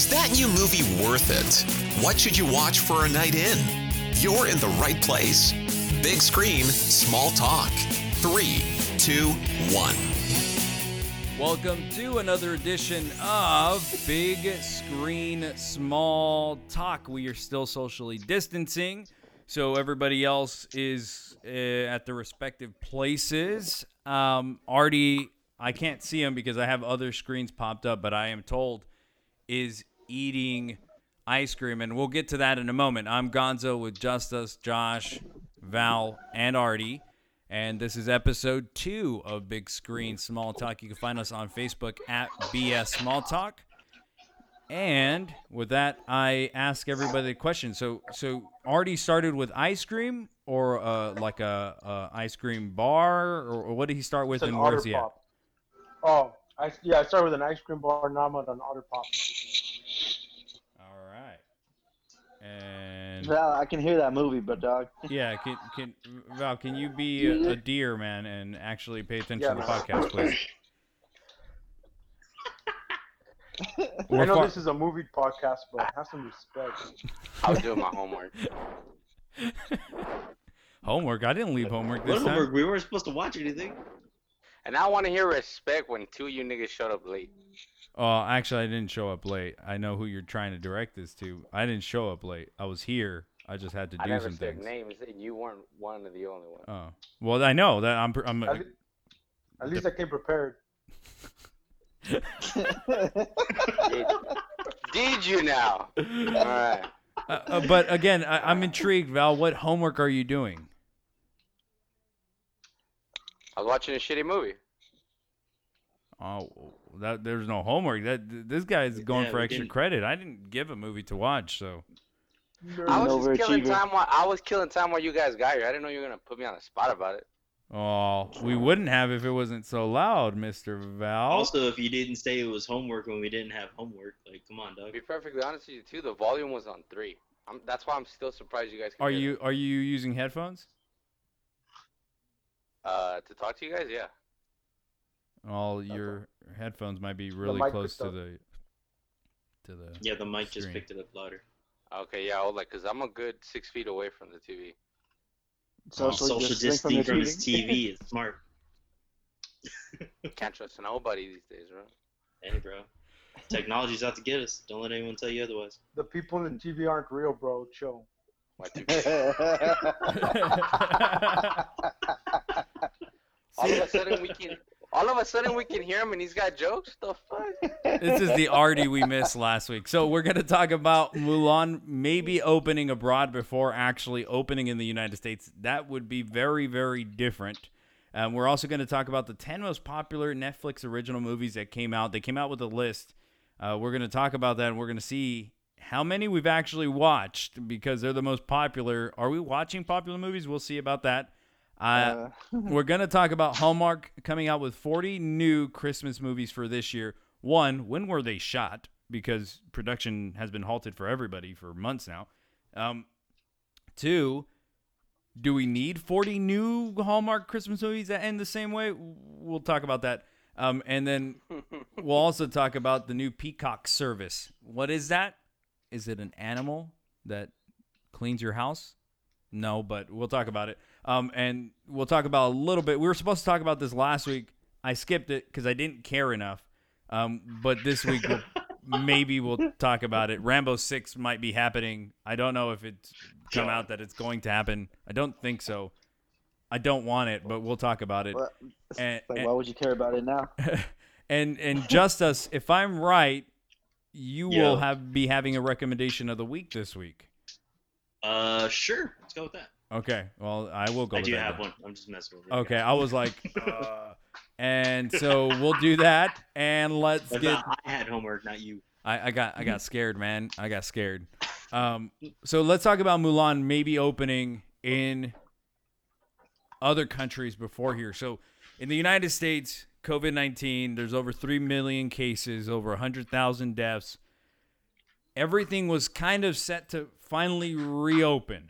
Is that new movie worth it? What should you watch for a night in? You're in the right place. Big screen, small talk. Three, two, one. Welcome to another edition of Big Screen Small Talk. We are still socially distancing, so everybody else is uh, at their respective places. Um, Artie, I can't see him because I have other screens popped up, but I am told is eating ice cream, and we'll get to that in a moment. I'm Gonzo with Justice, Josh, Val, and Artie. And this is episode two of Big Screen Small Talk. You can find us on Facebook at BS Small Talk. And with that, I ask everybody a question. So, so Artie started with ice cream, or uh, like a, a ice cream bar, or, or what did he start with, and where's he at? Oh, I, yeah, I started with an ice cream bar, now I'm at an Otter Pop. All right. And Val, I can hear that movie, but dog. yeah, can can Val, can you be a, a deer man and actually pay attention Yeah, to the man. podcast, please? I We're know far- this is a movie podcast, but have some respect. I was doing my homework. homework. I didn't leave homework this What time. homework? We weren't supposed to watch anything. And I want to hear respect when two of you niggas showed up late. Oh, actually, I didn't show up late. I know who you're trying to direct this to. I didn't show up late. I was here. I just had to I do never some said things. names, and you weren't one of the only ones. Oh, well, I know that I'm. I'm At, le- at least I came prepared. Did, did you now? All right. uh, uh, but again, I, I'm intrigued, Val. What homework are you doing? I was watching a shitty movie. Oh, that there's no homework. That this guy's going Yeah, for extra didn't- credit. I didn't give a movie to watch, so I was just killing time while I was killing time while you guys got here. I didn't know you were gonna put me on the spot about it. oh, we wouldn't have if it wasn't so loud, Mister Val. Also, if you didn't say it was homework when we didn't have homework, like, come on, To be perfectly honest with you, too, the volume was on three. I'm, that's why I'm still surprised you guys. Are you me. are you using headphones? Uh, to talk to you guys? Yeah. All your headphones might be really close to the to the. Yeah, the mic just picked it up louder. Okay, yeah, I was like, cause I'm a good six feet away from the TV. Oh. Social, Social distancing distancing from the his TV is smart. Can't trust nobody these days, bro. Hey, bro. Technology's out to get us. Don't let anyone tell you otherwise. The people in TV aren't real, bro. Chill. All of a sudden we can, all of a sudden we can hear him and he's got jokes. The fuck? this is the Artie we missed last week. So we're gonna talk about Mulan maybe opening abroad before actually opening in the United States. That would be very very different. Um, we're also going to talk about the 10 most popular Netflix original movies that came out. They came out with a list. Uh, we're going to talk about that and we're going to see how many we've actually watched because they're the most popular. Are we watching popular movies? We'll see about that. Uh, Uh, we're going to talk about Hallmark coming out with 40 new Christmas movies for this year. One, when were they shot? Because production has been halted for everybody for months now. Um, two, do we need 40 new Hallmark Christmas movies that end the same way? We'll talk about that. Um, and then we'll also talk about the new Peacock service. What is that? Is it an animal that cleans your house? No, but we'll talk about it. Um, and we'll talk about a little bit. We were supposed to talk about this last week. I skipped it because I didn't care enough. Um, but this week we'll, maybe we'll talk about it. Rambo Six might be happening. I don't know if it's come out that it's going to happen. I don't think so. I don't want it, but we'll talk about it. what- And, like, and- why would you care about it now? and and Justice, if I'm right, you Yeah. will have be having a recommendation of the week this week. Uh, sure. Let's go with that. Okay, well I will go. I do have then. one. I'm just messing with you. Okay, I was like, uh, and so we'll do that, and let's get. I had homework, not you. I, I got I got scared, man. I got scared. Um, so let's talk about Mulan maybe opening in other countries before here. So in the United States, COVID nineteen, there's over three million cases, over hundred thousand deaths. Everything was kind of set to finally reopen,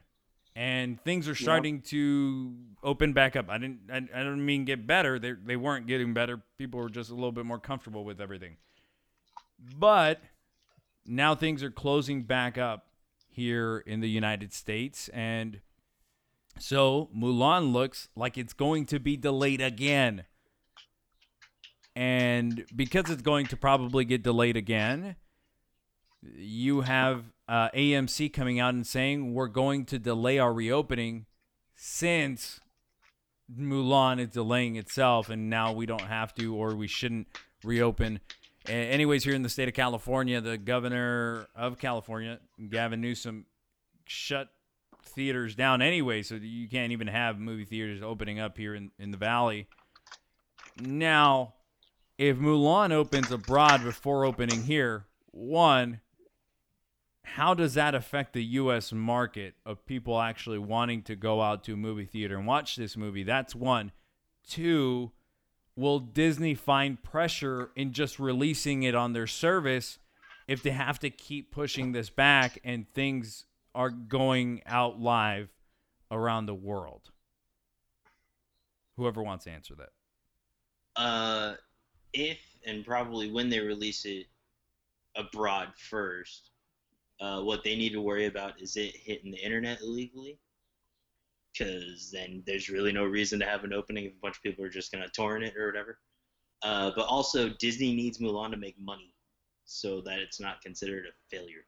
and things are starting to open back up. I didn't I, I don't mean get better. They they weren't getting better. People were just a little bit more comfortable with everything. But now things are closing back up here in the United States, and so Mulan looks like it's going to be delayed again. And because it's going to probably get delayed again, you have uh, AMC coming out and saying we're going to delay our reopening since Mulan is delaying itself, and now we don't have to or we shouldn't reopen. A- Anyways, here in the state of California, the governor of California, Gavin Newsom, shut theaters down anyway, so you can't even have movie theaters opening up here in, in the valley. Now, if Mulan opens abroad before opening here, one, how does that affect the U.S. market of people actually wanting to go out to a movie theater and watch this movie? That's one. Two, will Disney find pressure in just releasing it on their service if they have to keep pushing this back and things are going out live around the world? Whoever wants to answer that. Uh, if and probably when they release it abroad first, uh, what they need to worry about is it hitting the internet illegally. Because then there's really no reason to have an opening if a bunch of people are just gonna torrent it or whatever. Uh, but also Disney needs Mulan to make money, so that it's not considered a failure.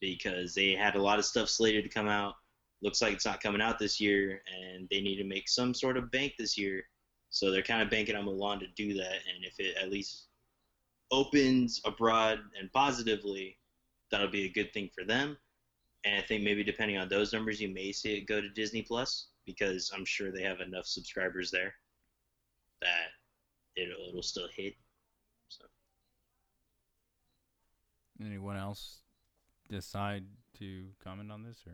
Because they had a lot of stuff slated to come out. Looks like it's not coming out this year, and they need to make some sort of bank this year. So they're kind of banking on Mulan to do that, and if it at least opens abroad and positively, that'll be a good thing for them. And I think maybe depending on those numbers, you may see it go to Disney Plus because I'm sure they have enough subscribers there that it'll it'll still hit. So Anyone else decide to comment on this, or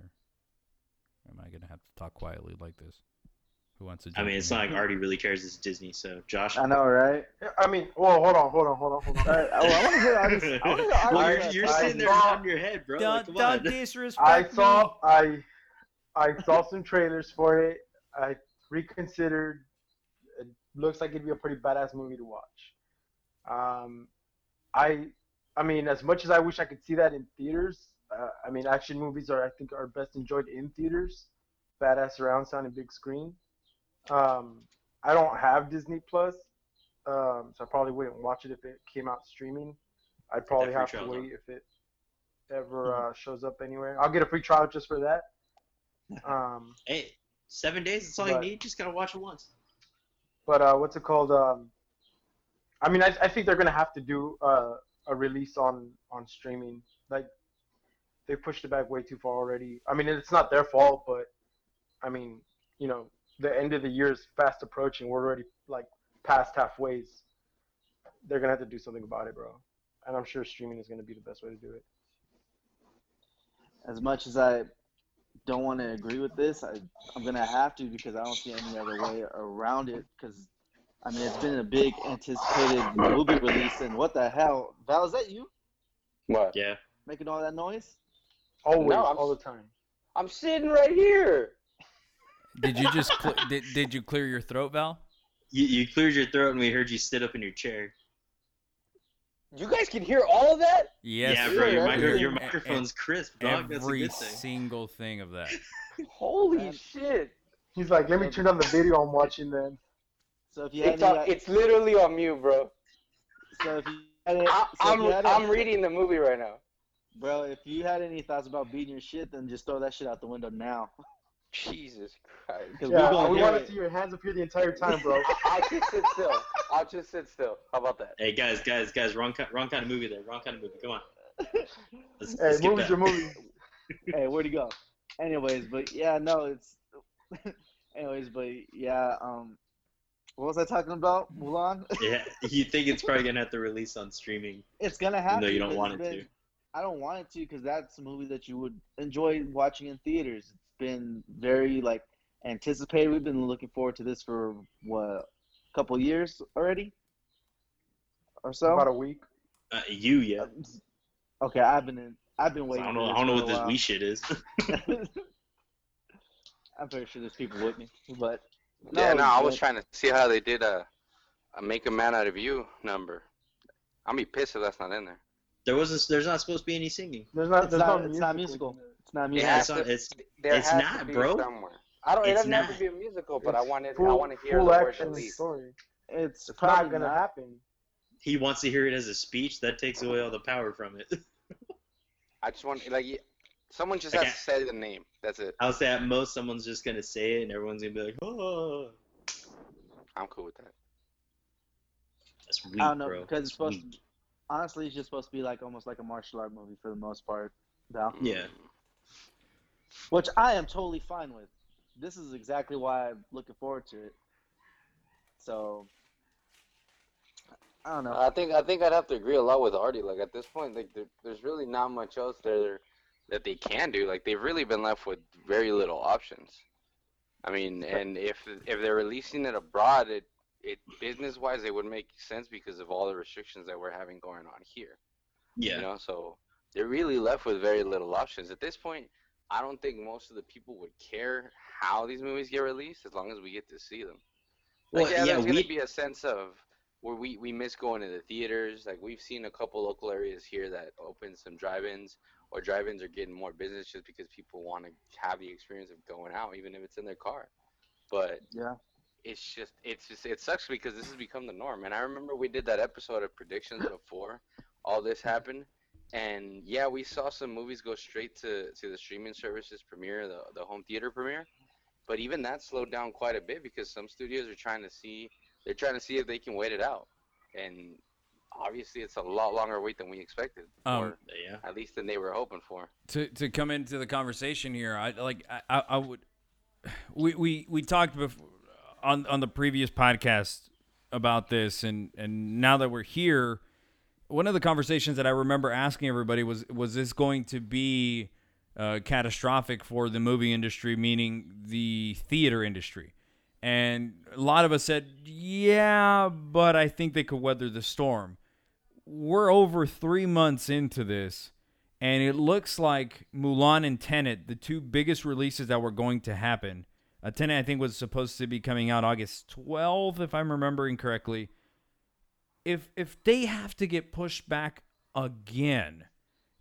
am I going to have to talk quietly like this? Who wants to? I mean, it's here? not like Artie really cares. It's Disney. So Josh, I know, right? I mean, well, hold on, hold on, hold on, hold on. All right, well, I want to hear. I, I want to hear. Artie, Artie's you're I sitting there saw- nodding your head, bro. Don't, come don't disrespect I me. saw I I saw some trailers for it. I reconsidered. It looks like it'd be a pretty badass movie to watch. Um, I I mean, as much as I wish I could see that in theaters, uh, I mean, action movies are I think are best enjoyed in theaters, badass surround sound and big screen. Um, I don't have Disney Plus, um, so I probably wouldn't watch it if it came out streaming. I'd probably have to trial, though. wait if it ever uh, shows up anywhere. I'll get a free trial just for that. Um, Hey, seven days. That's all But- you need. Just gotta watch it once. but uh, what's it called? Um, I mean, I, I think they're gonna have to do uh, a release on on streaming. Like they pushed it back way too far already. I mean, it's not their fault, but I mean, you know, the end of the year is fast approaching. We're already like past halfways. They're gonna have to do something about it, bro. And I'm sure streaming is gonna be the best way to do it. as much as I don't want to agree with this, I, I'm gonna have to because I don't see any other way around it. Because I mean, it's been a big anticipated movie release, and what the hell, Val? Is that you What? Yeah. making all that noise? Always, No, all the time. I'm sitting right here. Did you just cl- did, did you clear your throat, Val? You, you cleared your throat and we heard you sit up in your chair. You guys can hear all of that? Yes. yeah, bro. Your, yeah, micro, your microphone's crisp, dog. That's a Every good thing. single thing of that. Holy Man. shit! He's like, let me turn on the video I'm watching then. So if you had It's, any, on, it's literally on mute, bro. so if you had any, I, so if I'm you had I'm any- reading the movie right now. Bro, if you had any thoughts about beating your shit, then just throw that shit out the window now. Jesus Christ! Yeah, we're gonna want to see your hands up here the entire time, bro. I, I'll just sit still. I'll just sit still. How about that? Hey guys, guys, guys, wrong ki- wrong kind of movie there. Wrong kind of movie. Come on. Let's, hey, let's skip movies that. are movies. hey, where'd he go? Anyways, but yeah, no, it's. Anyways, but yeah, um, what was I talking about? Mulan. Yeah, you think it's probably gonna have to release on streaming, it's gonna happen. No, you don't want it it's to. I don't want it to because that's a movie that you would enjoy watching in theaters. It's been very like anticipated. We've been looking forward to this for what a couple years already, or so. About a week. Uh, you, yeah. Okay, I've been in. I've been waiting. I don't know. I don't know what this while. we shit is. I'm pretty sure there's people with me, but yeah, no, I was trying to see how they did a, a make a man out of you number. I'll be pissed if that's not in there. There wasn't. There's not supposed to be any singing. There's not. It's there's not- no it's not musical. Musical. It's not It musical. has it's not- to- it's- there it's has not, to be bro. somewhere. I don't. It It's doesn't have to be a musical, but I It's wanted. I want to hear full the word action at story. It's, It's probably not gonna not. happen. He wants to hear it as a speech. That takes away all the power from it. I just want like someone just Okay. has to say the name. That's it. I'll say at most someone's just gonna say it, and everyone's gonna be like, "Oh, I'm cool with that. that's weak, I don't know bro." because it's supposed. To, honestly, it's just supposed to be like almost like a martial art movie for the most part. Though, Yeah. Which I am totally fine with. This is exactly why I'm looking forward to it. So, I don't know. I think I think I'd have to agree a lot with Artie. Like at this point, like there, there's really not much else there that they can do. Like they've really been left with very little options. I mean, and if if they're releasing it abroad, it it business wise, it would make sense because of all the restrictions that we're having going on here. Yeah. You know, so they're really left with very little options at this point. I don't think most of the people would care how these movies get released as long as we get to see them. Like, Well, yeah, yeah, there's we- gonna be a sense of where we, we miss going to the theaters. Like we've seen a couple local areas here that open some drive-ins, or drive-ins are getting more business just because people want to have the experience of going out, even if it's in their car. But yeah. it's just it's just it sucks because this has become the norm. And I remember we did that episode of predictions before all this happened. And yeah, we saw some movies go straight to, to the streaming services premiere, the the home theater premiere. But even that slowed down quite a bit because some studios are trying to see they're trying to see if they can wait it out. And obviously it's a lot longer wait than we expected. Um, or Yeah. at least than they were hoping for. to to come into the conversation here, I like I, I, I would we we we talked before on on the previous podcast about this and and now that we're here, one of the conversations that I remember asking everybody was was this going to be uh, catastrophic for the movie industry, meaning the theater industry. And a lot of us said, yeah, but I think they could weather the storm. We're over three months into this, and it looks like Mulan and Tenet, the two biggest releases that were going to happen. Uh, Tenet, I think, was supposed to be coming out August 12th, if I'm remembering correctly. If if they have to get pushed back again,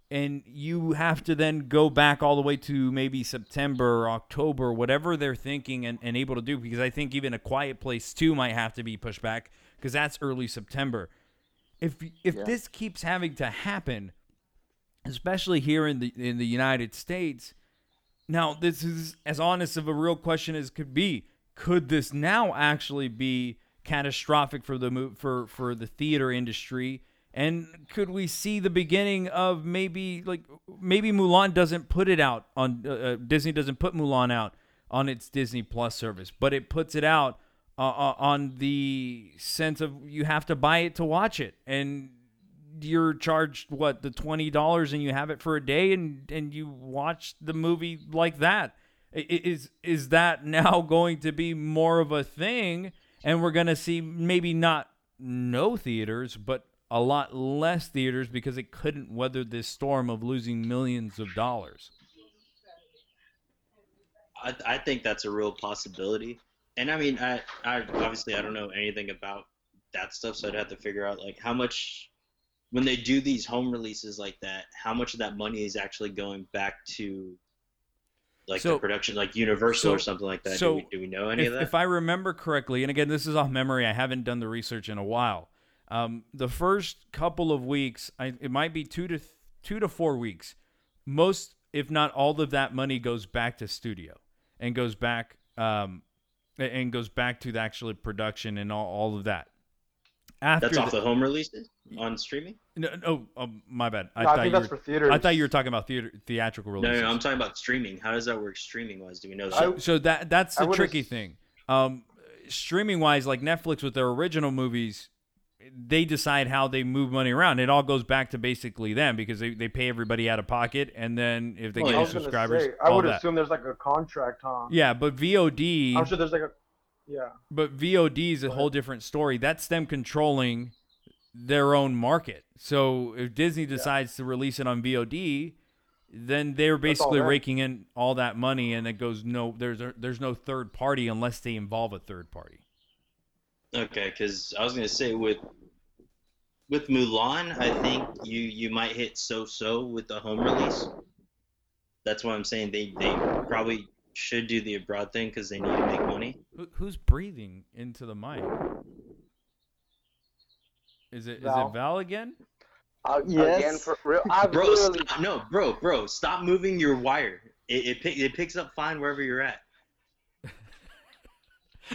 and you have to then go back all the way to maybe September or October, whatever they're thinking and, and able to do, because I think even A Quiet Place too might have to be pushed back because that's early September. If if Yeah. this keeps having to happen, especially here in the in the United States, now this is as honest of a real question as could be. Could this now actually be catastrophic for the for for the theater industry? And could we see the beginning of maybe like maybe Mulan doesn't put it out on uh, uh, Disney doesn't put Mulan out on its Disney Plus service, but it puts it out uh, uh, on the sense of you have to buy it to watch it, and you're charged what the twenty dollars, and you have it for a day, and and you watch the movie like that. Is is that now going to be more of a thing, and we're gonna see maybe not no theaters, but a lot less theaters because it couldn't weather this storm of losing millions of dollars. I, I think that's a real possibility. And I mean, I, I obviously I don't know anything about that stuff, so I'd have to figure out like how much when they do these home releases like that, how much of that money is actually going back to like So- the production, like Universal or something like that. so do, we, do we know any if, of that? if I remember correctly, and again, this is off memory, I haven't done the research in a while. Um, the first couple of weeks, I, it might be two to th- two to four weeks. Most, if not all, of that money goes back to studio and goes back um, and goes back to the actual production and all, all of that. After that's off the, the home releases on streaming. no, no, um, my bad. I No, I, thought think you that's were, for theaters. I thought you were talking about theater theatrical No, releases. no, no, I'm talking about streaming. How does that work streaming wise? Do we know that? I- so that that's the tricky thing. Um, streaming wise, like Netflix with their original movies, they decide how they move money around. It all goes back to basically them because they, they pay everybody out of pocket, and then if they Well, get I new was gonna subscribers, say, I all would that. assume there's like a contract, huh? Yeah, but VOD, I'm sure there's like a, yeah. but VOD is a whole different story. That's them controlling their own market. So if Disney decides to release it on VOD, then they're basically raking in all that money, and it goes no. There's a, there's no third party unless they involve a third party. Okay, because I was gonna say with with Mulan, I think you you might hit so so with the home release. That's why I'm saying they they probably should do the abroad thing because they need to make money. Who, who's breathing into the mic? Is it is Val. it Val again? Uh, Yes. Again, for real, I Bro, literally. stop, no, bro, bro, stop moving your wire. It it, pick, it picks up fine wherever you're at.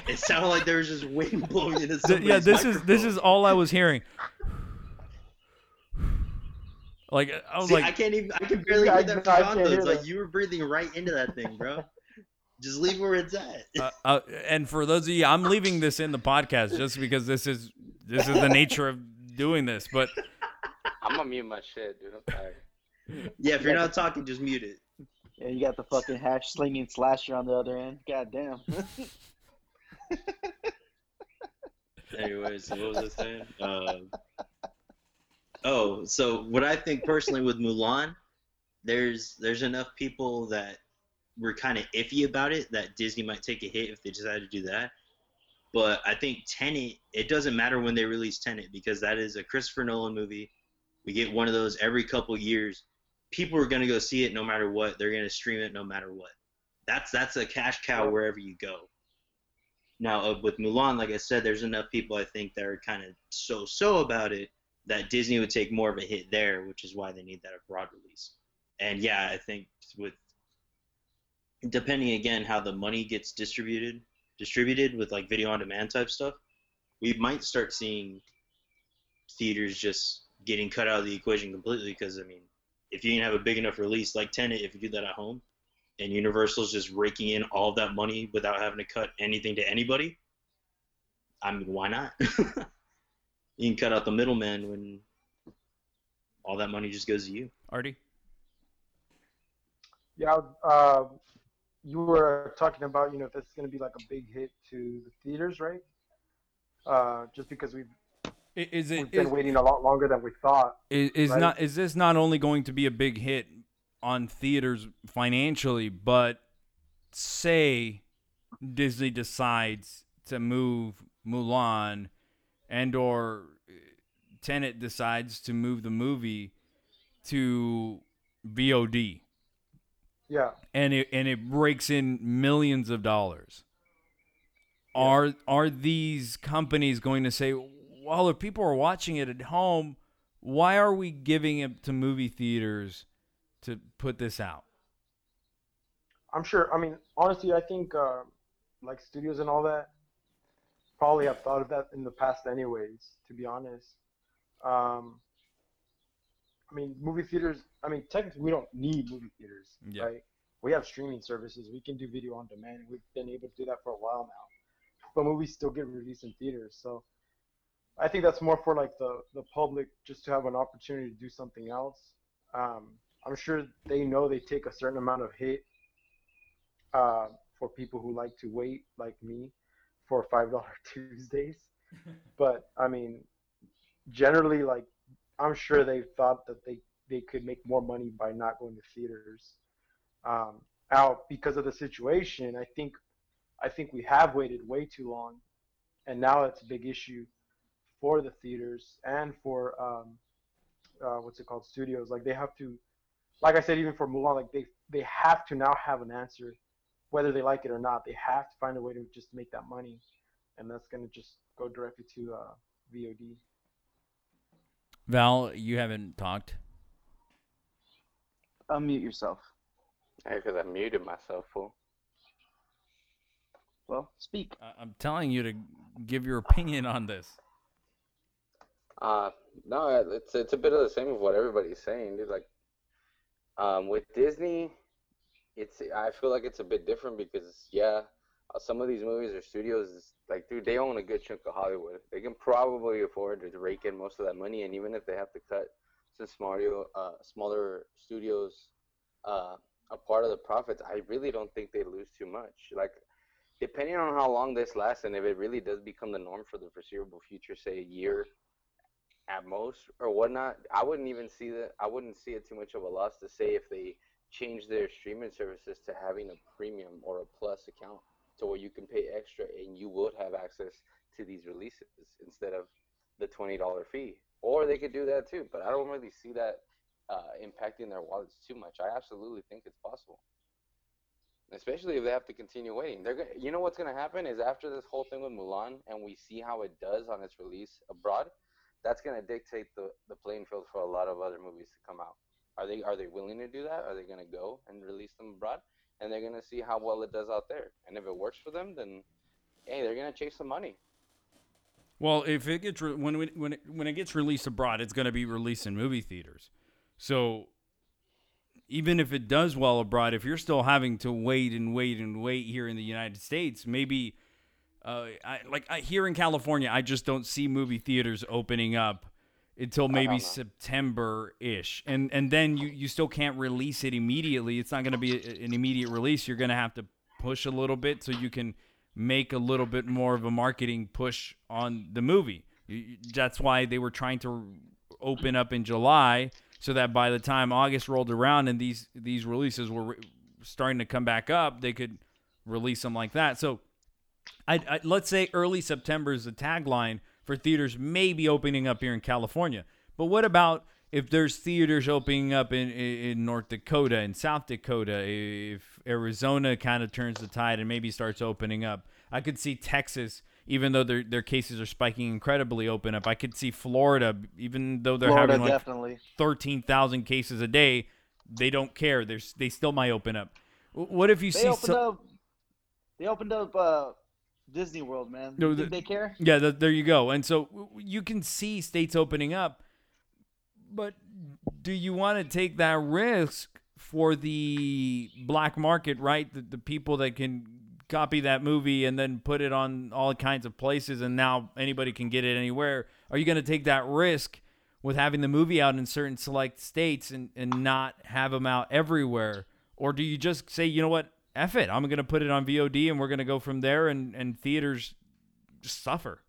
It sounded like there was just wind blowing into Th- somebody's yeah, this is this is all I was hearing. Like I was See, like, I can't even. I can barely Yeah, hear that I- I from can't hear It's like you were breathing right into that thing, bro. Just leave where it's at. uh, uh, and for those of you, I'm leaving this in the podcast just because this is this is the nature of doing this. But I'm gonna mute my shit, dude. I'm tired. yeah, if you're not talking, just mute it. Yeah, you got the fucking hash slinging slasher on the other end. God damn. Anyways, what was I saying? Um oh, so what I think personally with Mulan, there's there's enough people that were kind of iffy about it that Disney might take a hit if they decide to do that. But I think Tenet, it doesn't matter when they release Tenet because that is a Christopher Nolan movie. We get one of those every couple years. People are gonna go see it no matter what. They're gonna stream it no matter what. That's that's a cash cow wherever you go. Now uh, with Mulan, like I said, there's enough people I think that are kind of so-so about it that Disney would take more of a hit there, which is why they need that abroad release. And yeah, I think with depending again how the money gets distributed, distributed with like video on demand type stuff, we might start seeing theaters just getting cut out of the equation completely. Because I mean, if you can have a big enough release like Tenet, if you do that at home, and Universal's just raking in all that money without having to cut anything to anybody, I mean, why not? you can cut out the middleman when all that money just goes to you. Artie, Yeah, uh, you were talking about, you know, if it's going to be like a big hit to the theaters, right? Uh, just because we've, is it we've been is, waiting a lot longer than we thought. is, is right? not is this not only going to be a big hit on theaters financially, but say Disney decides to move Mulan and or Tenet decides to move the movie to VOD Yeah. and it and it breaks in millions of dollars. Are are these companies going to say, well, if people are watching it at home, why are we giving it to movie theaters to put this out? I'm sure. I mean, honestly, I think uh, like studios and all that probably have thought of that in the past, anyways. To be honest, um, I mean, movie theaters. I mean, technically, we don't need movie theaters, Yeah. right? We have streaming services. We can do video on demand. We've been able to do that for a while now, but movies still get released in theaters. So, I think that's more for like the the public just to have an opportunity to do something else. Um, I'm sure they know they take a certain amount of hit uh, for people who like to wait, like me, for five dollar Tuesdays. but I mean, generally, like I'm sure they thought that they they could make more money by not going to theaters. Um, now, because of the situation, I think I think we have waited way too long, and now it's a big issue for the theaters and for um, uh, what's it called studios. Like they have to, like I said, even for Mulan, like they they have to now have an answer, whether they like it or not. They have to find a way to just make that money, and that's gonna just go directly to uh, VOD. Val, you haven't talked. Unmute yourself. Hey, because I muted myself, fool. Well, speak. I- I'm telling you to give your opinion on this. Uh, no, it's it's a bit of the same of what everybody's saying, dude. Like, um, with Disney, it's I feel like it's a bit different because yeah, some of these movies or studios, like, dude, they own a good chunk of Hollywood. They can probably afford to rake in most of that money, and even if they have to cut some smaller uh smaller studios uh a part of the profits, I really don't think they lose too much. Like. Depending on how long this lasts, and if it really does become the norm for the foreseeable future, say a year, at most or whatnot. I wouldn't even see that. I wouldn't see it too much of a loss to say if they change their streaming services to having a premium or a plus account, to where you can pay extra and you would have access to these releases instead of the twenty dollar fee. or they could do that too. But I don't really see that uh, impacting their wallets too much. I absolutely think it's possible, especially if they have to continue waiting. They're gonna, you know what's gonna happen is after this whole thing with Mulan and we see how it does on its release abroad, that's gonna dictate the, the playing field for a lot of other movies to come out. Are they are they willing to do that? Are they gonna go and release them abroad? And they're gonna see how well it does out there. And if it works for them, then hey, they're gonna chase some money. Well, if it gets re- when it- when it, when it gets released abroad, it's to be released in movie theaters. So even if it does well abroad, if you're still having to wait and wait and wait here in the United States, maybe uh, I, like I, here in California, I just don't see movie theaters opening up until maybe. September ish, and and then you you still can't release it immediately. It's not going to be a, an immediate release. You're going to have to push a little bit so you can make a little bit more of a marketing push on the movie. That's why they were trying to open up in July so that by the time August rolled around and these these releases were re- starting to come back up, they could release them like that. So I, I let's say early September is the tagline for theaters maybe opening up here in California. But what about if there's theaters opening up in, in, North Dakota and South Dakota, if Arizona kind of turns the tide and maybe starts opening up, I could see Texas, even though their their cases are spiking incredibly, open up. I could see Florida, even though they're Florida having like definitely. thirteen thousand cases a day, they don't care. There's they still might open up. What if you They see opened so- up. They opened up uh, Disney World, man. No, the- they care? Yeah, th- there you go. And so you can see states opening up, but do you want to take that risk for the black market, right? The, the people that can copy that movie and then put it on all kinds of places, and now anybody can get it anywhere. Are you going to take that risk with having the movie out in certain select states and, and not have them out everywhere? Or do you just say, you know what, F it, I'm going to put it on VOD and we're going to go from there and, and theaters just suffer.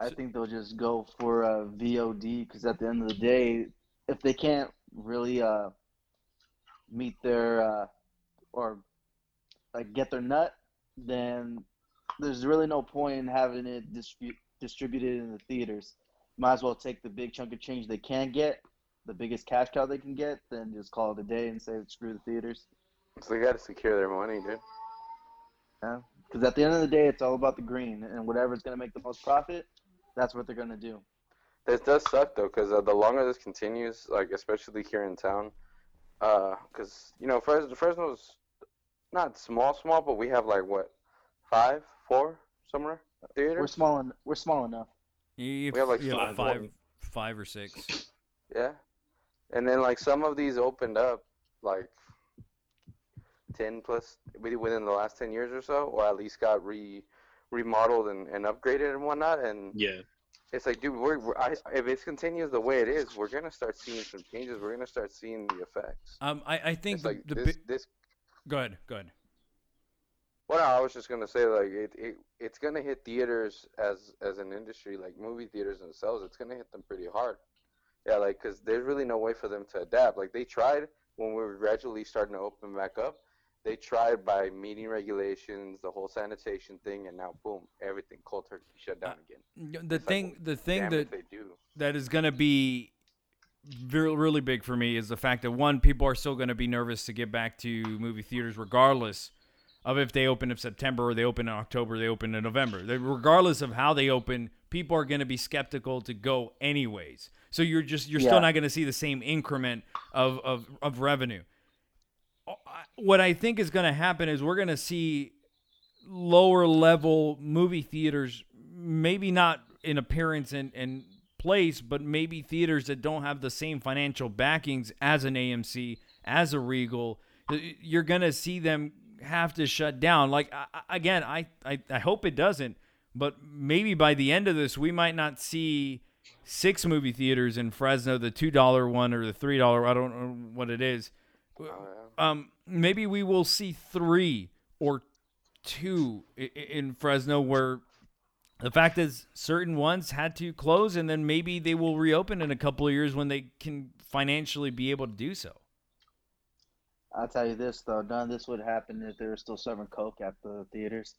I think they'll just go for uh, VOD because at the end of the day, if they can't really uh, meet their uh, or like get their nut, then there's really no point in having it distribute distributed in the theaters. Might as well take the big chunk of change they can get, the biggest cash cow they can get, then just call it a day and say screw the theaters. So they got to secure their money, dude. Yeah, because at the end of the day, it's all about the green, and whatever's going to make the most profit, that's what they're going to do. This does suck though, because uh, the longer this continues, like especially here in town, because you know Fresno, Fresno's not small, small, but we have like what, five, four, somewhere We're small. En- we're small enough. You We have, like, you five. five, five or six. Yeah, and then like some of these opened up like ten plus within the last ten years or so, or at least got re remodeled and, and upgraded and whatnot. And Yeah. it's like, dude, we're, we're I, if it continues the way it is, we're gonna start seeing some changes. We're gonna start seeing the effects. Um, I, I think It's the, like the this, bi- this. go ahead, go ahead. Well, I was just gonna say like it, it it's gonna hit theaters as as an industry, like movie theaters themselves. It's gonna hit them pretty hard. Yeah, like because there's really no way for them to adapt. Like they tried when we were gradually starting to open back up. They tried by meeting regulations, the whole sanitation thing, and now boom, everything cold turkey shut down uh, again. The It's like, thing, oh, the thing that they do. that is going to be really big for me is the fact that one, people are still going to be nervous to get back to movie theaters, regardless of if they open in September or they open in October, they open in November. They, regardless of how they open, people are going to be skeptical to go anyways. So you're just you're Yeah. still not going to see the same increment of of, of revenue. Uh, What I think is going to happen is we're going to see lower level movie theaters, maybe not in appearance and, and place, but maybe theaters that don't have the same financial backings as an AMC, as a Regal. You're going to see them have to shut down. Like, I- again, I, I, I hope it doesn't, but maybe by the end of this, we might not see six movie theaters in Fresno, the $2 one or the $3, I don't know what it is. Oh. Um, maybe we will see three or two in Fresno where the fact is certain ones had to close and then maybe they will reopen in a couple of years when they can financially be able to do so. I'll tell you this though, none of this would happen if there were still serving coke at the theaters.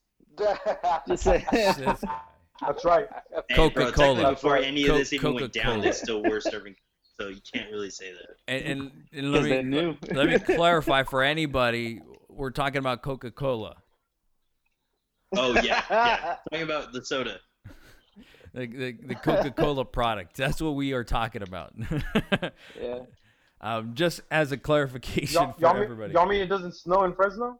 Just say, That's right. Coca-Cola. Before right. any of this even went Coca-Cola. down, they still were serving. So you can't really say that. And, and, and let Because they me knew. let me clarify for anybody. We're talking about Coca Cola, Oh yeah, yeah. Talking about the soda. the, the, the Coca Cola product. That's what we are talking about. yeah. um, just as a clarification Y'all, for y'all, mean, everybody. y'all mean it doesn't snow in Fresno?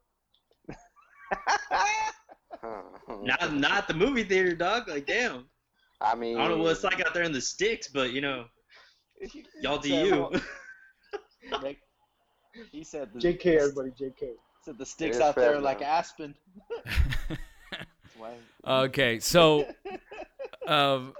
Not not the movie theater, dog. Like damn. I mean, I don't know what it's like out there in the sticks, but you know, y'all do you. Nick, he said the, JK, everybody, JK. said the sticks out there Fresno. like aspen. Okay, so um,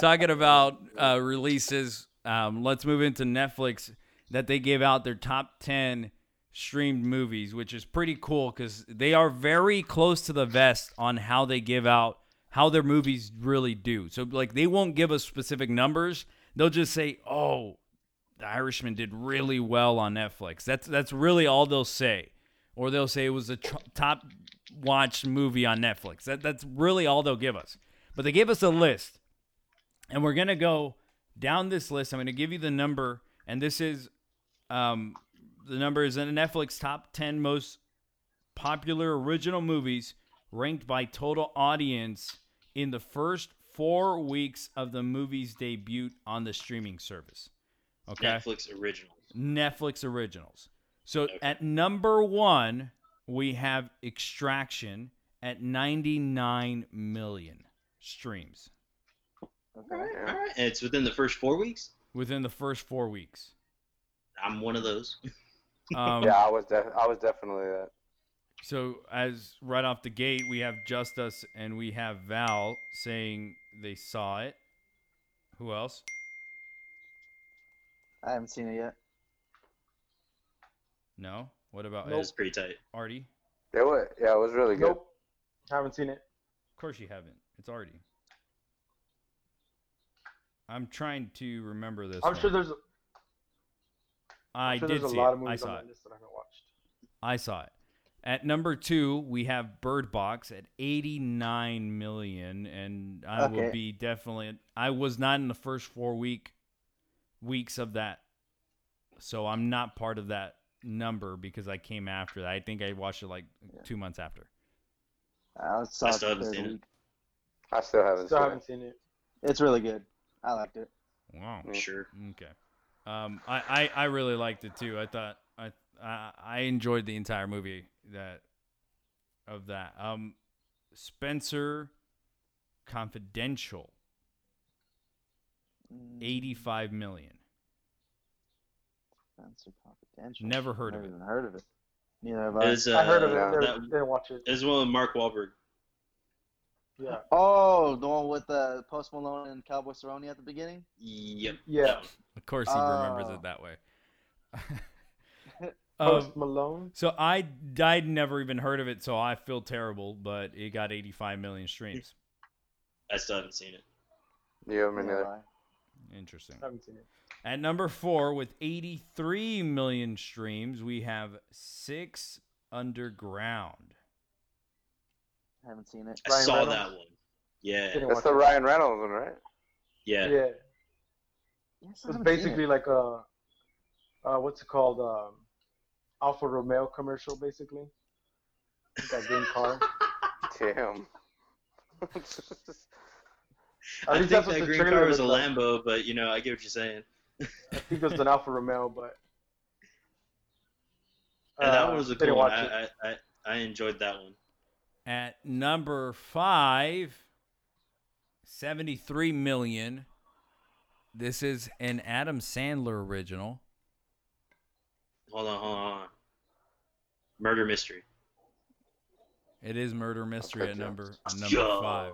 talking about uh, releases, um, let's move into Netflix. That they gave out their top ten streamed movies, which is pretty cool because they are very close to the vest on how they give out how their movies really do. So like they won't give us specific numbers. They'll just say, "Oh, The Irishman did really well on Netflix." That's that's really all they'll say, or they'll say it was a tr- top watched movie on Netflix. That that's really all they'll give us. But they gave us a list, and we're gonna go down this list. I'm gonna give you the number, and this is um, the number is in the Netflix top 10 most popular original movies ranked by total audience in the first four weeks of the movie's debut on the streaming service. Okay. Netflix originals. Netflix originals. So Okay. at number one, we have Extraction at 99 million streams All right, all right. And it's within the first four weeks. within the first four weeks. I'm one of those. Um, yeah, I was def- I was definitely that. So as right off the gate, we have Justice and we have Val saying they saw it. Who else? I haven't seen it yet. No. What about It was pretty tight. Artie? It was yeah, it was really good. Nope. Haven't seen it. Of course you haven't. It's Artie. I'm trying to remember this. I'm one. sure there's. I sure did there's a see lot it. of I saw on it. list that I haven't watched. I saw it. At number two, we have Bird Box at 89 million, and I will be definitely. I was not in the first four week weeks of that, so I'm not part of that number because I came after that. I think I watched it like two months after. I saw I still the haven't third seen it. I still haven't Still seen haven't it. seen it. It's really good. I liked it. Wow. Mm. Sure. Okay. Um, I, I, I really liked it too. I thought I, I I enjoyed the entire movie that of that. Um, Spencer Confidential, eighty five million. Spencer Confidential. Never heard of Never it. even heard of it. Neither have I. was, uh, I heard of it. yeah, never, that- didn't watch it. As well as Mark Wahlberg. Yeah. Oh, the one with uh, Post Malone and Cowboy Cerrone at the beginning. Yep. Yeah. Of course, he remembers Oh. it that way. Post um, Malone. so I I'd never even heard of it, so I feel terrible. But it got eighty five million streams. I still haven't seen it. Yeah, I mean, Neither uh, have I. Interesting. haven't seen it. At number four, with 83 million streams, we have Six Underground. Haven't seen it. I Ryan saw Reynolds? that one. Yeah. That's the it. Ryan Reynolds one, right? Yeah. Yeah. Yes, I It's basically it. like a, uh, what's it called? Um, Alfa Romeo commercial, basically. That green car. Damn. At I least think that's that green car was a looked like. Lambo, but you know, I get what you're saying. I think it was an Alfa Romeo, but. And that uh, one was a didn't cool one. I, I, I, I enjoyed that one. At number five, 73 million. This is an Adam Sandler original. Hold on, hold on. Murder mystery. It is Murder Mystery at number at number Yo. five.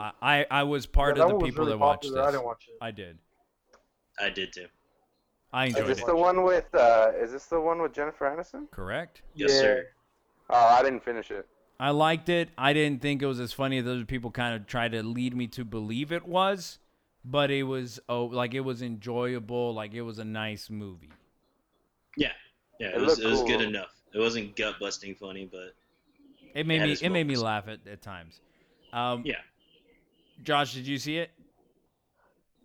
I, I, I was part Yeah, of the people really that watched popular. I this. didn't watch it. I did. I did too. I Is enjoyed this it. the one with? uh Is this the one with Jennifer Aniston? Correct? Yes, Yeah. sir. Oh, I didn't finish it. I liked it. I didn't think it was as funny as other people kind of tried to lead me to believe it was, but it was oh like it was enjoyable, like it was a nice movie. Yeah. Yeah, it, It was looked it was good enough. It wasn't gut busting funny, but It made Had me it made me laugh at, at times. Um, yeah. Josh, did you see it?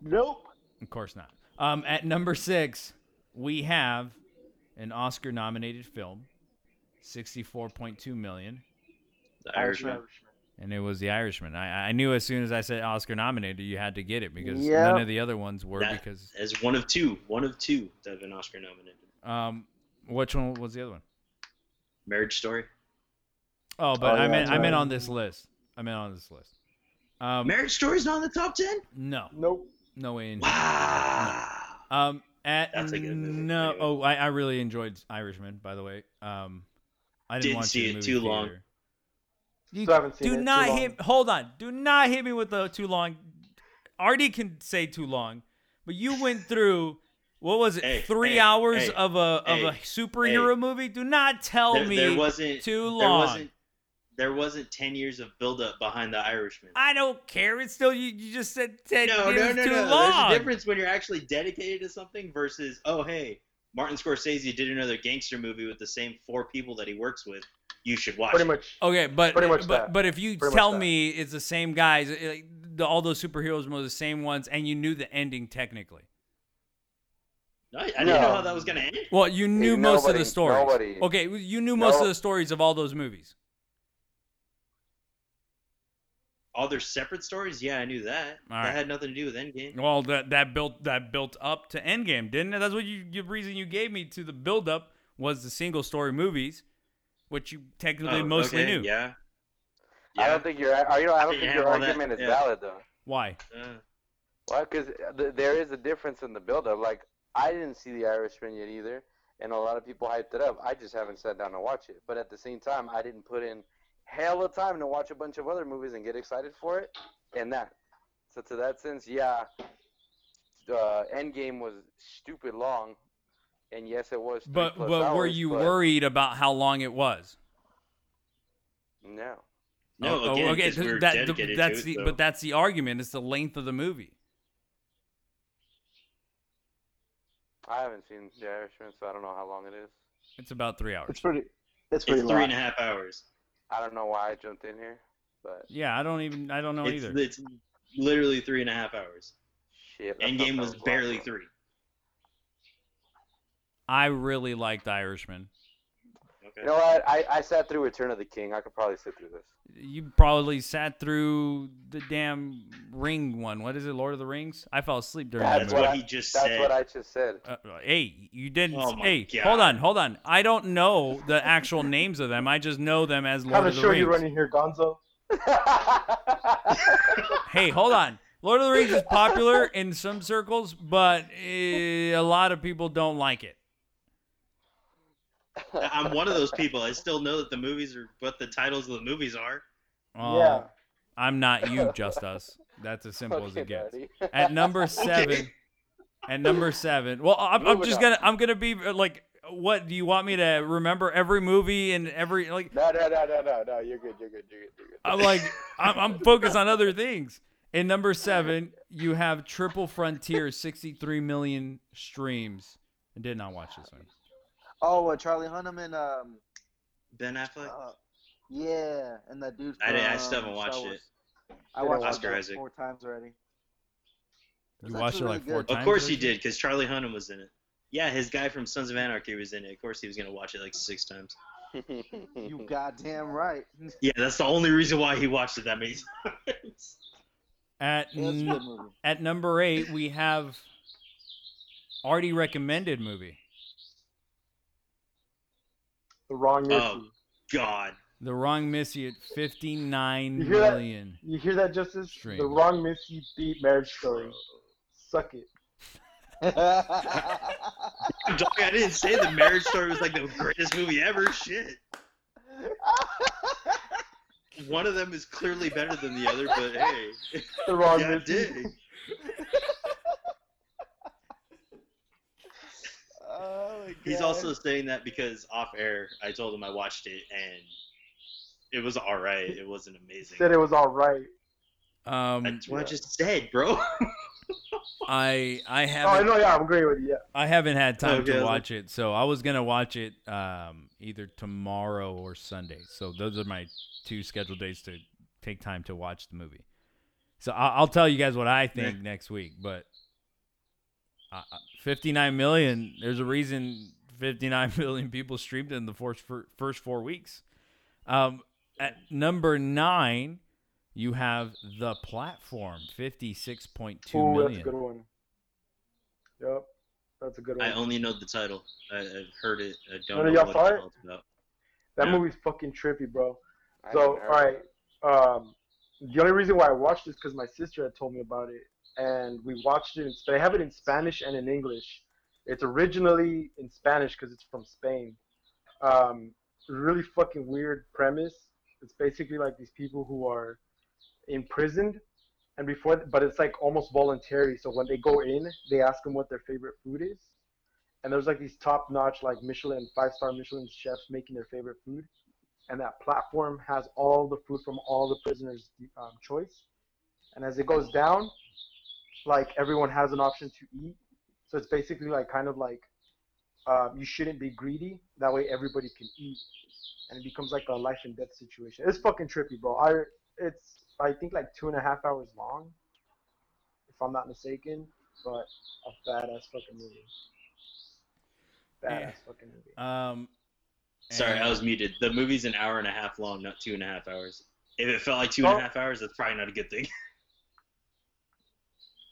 Nope. Of course not. Um, at number six, we have an Oscar-nominated film, sixty-four point two million, The Irishman. and it was The Irishman. I, I knew as soon as I said Oscar-nominated, you had to get it because Yep. none of the other ones were. That- because As one of two, one of two that have been Oscar nominated. um, which one was the other one? Marriage Story. Oh, but Oh, I yeah, meant that's I meant on this list. I meant on this list. Um, Marriage Story's not in the top ten. no, Nope. no way. In Wow. Um, at That's a good movie, no. anyway. Oh, I, I really enjoyed Irishman. By the way, um, I didn't, Didn't watch see in the it movie too long. Theater. You Still haven't seen do it, too not long. hit. Hold on. Do not hit me with the too long. Artie can say too long, but you went through. What was it? Hey, three hey, hours hey, of a of a hey, superhero movie. Do not tell There, me there wasn't too There long. wasn't. There wasn't ten years of buildup behind the Irishman. I don't care. It's still you. You just said ten no, years no, no, too no. long. There's a difference when you're actually dedicated to something versus, oh, hey, Martin Scorsese did another gangster movie with the same four people that he works with. You should watch Pretty it. much. Okay, but Pretty much but, that. but if you Pretty tell me it's the same guys, like, the, all those superheroes were the same ones, and you knew the ending technically. No, I, I didn't know how that was gonna end. Well, you knew Hey, most of the stories. nobody- Okay, you knew most No. of the stories of all those movies. All their separate stories. Yeah, I knew that. All right. That had nothing to do with Endgame. Well, that that built that built up to Endgame, didn't it? That's what you the reason you gave me to the build up was the single story movies, which you technically Oh, mostly okay, knew. Yeah. I don't think your I don't, I don't Yeah, think your well, argument is yeah. valid though. Why? Uh, Why? Because th- there is a difference in the build-up. Like I didn't see The Irishman yet either, and a lot of people hyped it up. I just haven't sat down to watch it. But at the same time, I didn't put in hell of time to watch a bunch of other movies and get excited for it, and that. So to that sense, yeah, uh, Endgame was stupid long, and yes, it was. three But plus but were you but worried about how long it was? No. no, Oh, oh again, okay, 'cause we were that- dedicated that's to the it. so- but that's the argument. It's the length of the movie. I haven't seen The Irishman, so I don't know how long it is. It's about three hours. It's pretty. It's pretty it's three long. and a half hours. I don't know why I jumped in here, but Yeah, I don't even I don't know It's, either. it's literally three and a half hours. shit. I Endgame that was barely bro. three. I really liked Irishman. Okay. You know what? I, I sat through Return of the King. I could probably sit through this. You probably sat through the damn ring one. What is it, Lord of the Rings? I fell asleep during That's That's that what movie. what he just That's said. That's what I just said. Uh, hey, you didn't. Oh my hey, God. hold on, hold on. I don't know the actual names of them. I just know them as Lord to of the show Rings. you running here, Gonzo? Hey, hold on. Lord of the Rings is popular in some circles, but eh, a lot of people don't like it. I'm one of those people. I still know that the movies are what the titles of the movies are. Oh, Yeah. I'm not you, just us. That's as simple as it gets. buddy. At number seven. At number seven. Well, I'm, I'm just on. gonna I'm gonna be uh, like, what do you want me to remember every movie and every like? No, no, no, no, no, no. You're good. You're good. You're good. You're good. I'm like I'm, I'm focused on other things. In number seven, you have Triple Frontier, 63 million streams. I did not watch this one. Oh, uh, Charlie Hunnam and um, Ben Affleck. uh, yeah, and that dude. I didn't- I still haven't watched it. I watched Oscar it Isaac. four times already. You watched it actually like really four good. times. Of course he did, because Charlie Hunnam was in it. Yeah, his guy from Sons of Anarchy was in it. Of course he was gonna watch it like six times. You goddamn right. Yeah, that's the only reason why he watched it that many times. At Yeah, it's a n- good movie. at number eight, we have already recommended movie, The wrong Missy. Oh. God. The Wrong Missy at 59 You hear that? You hear that, Justice? Streams. The wrong Missy beat Marriage Story. Suck it. Dog, I didn't say the Marriage Story was like the greatest movie ever. Shit. One of them is clearly better than the other, but hey. The wrong Yeah, I Missy. oh He's also saying that because off air, I told him I watched it and it was alright. It wasn't amazing. Said it was all right. Um, That's what I just said, bro. I I Oh, I haven't know. Yeah, I'm agreeing with you. Yeah. I haven't had time Okay, to I was watch it, so I was gonna watch it um, either tomorrow or Sunday. So those are my two scheduled days to take time to watch the movie. So I'll, I'll tell you guys what I think next week. But uh, 59 million. There's a reason 59 million people streamed in the first first four weeks. Um, at number nine, you have the platform, 56.2 Ooh, million. that's a good one. Yep, that's a good one. I only know the title. I, I've heard it. I don't of know what saw it? it's about. That Yeah. movie's fucking trippy, bro. So, haven't all heard right. Um, the only reason why I watched this because my sister had told me about it, and we watched it. In, they have it in Spanish and in English. It's originally in Spanish because it's from Spain. Um, really fucking weird premise. It's basically like these people who are imprisoned, and before, but it's like almost voluntary. So when they go in, they ask them what their favorite food is, and there's like these top-notch like Michelin, five-star Michelin chefs making their favorite food and that platform has all the food from all the prisoners' um, choice. And as it goes down, like everyone has an option to eat. So it's basically like kind of like um, you shouldn't be greedy. That way everybody can eat, and it becomes like a life and death situation. It's fucking trippy, bro. I it's I think like two and a half hours long, if I'm not mistaken. But a badass fucking movie. Badass Yeah. fucking movie. Um, Sorry, and- I was muted. The movie's an hour and a half long, not two and a half hours. If it felt like two and a Oh. half hours, that's probably not a good thing.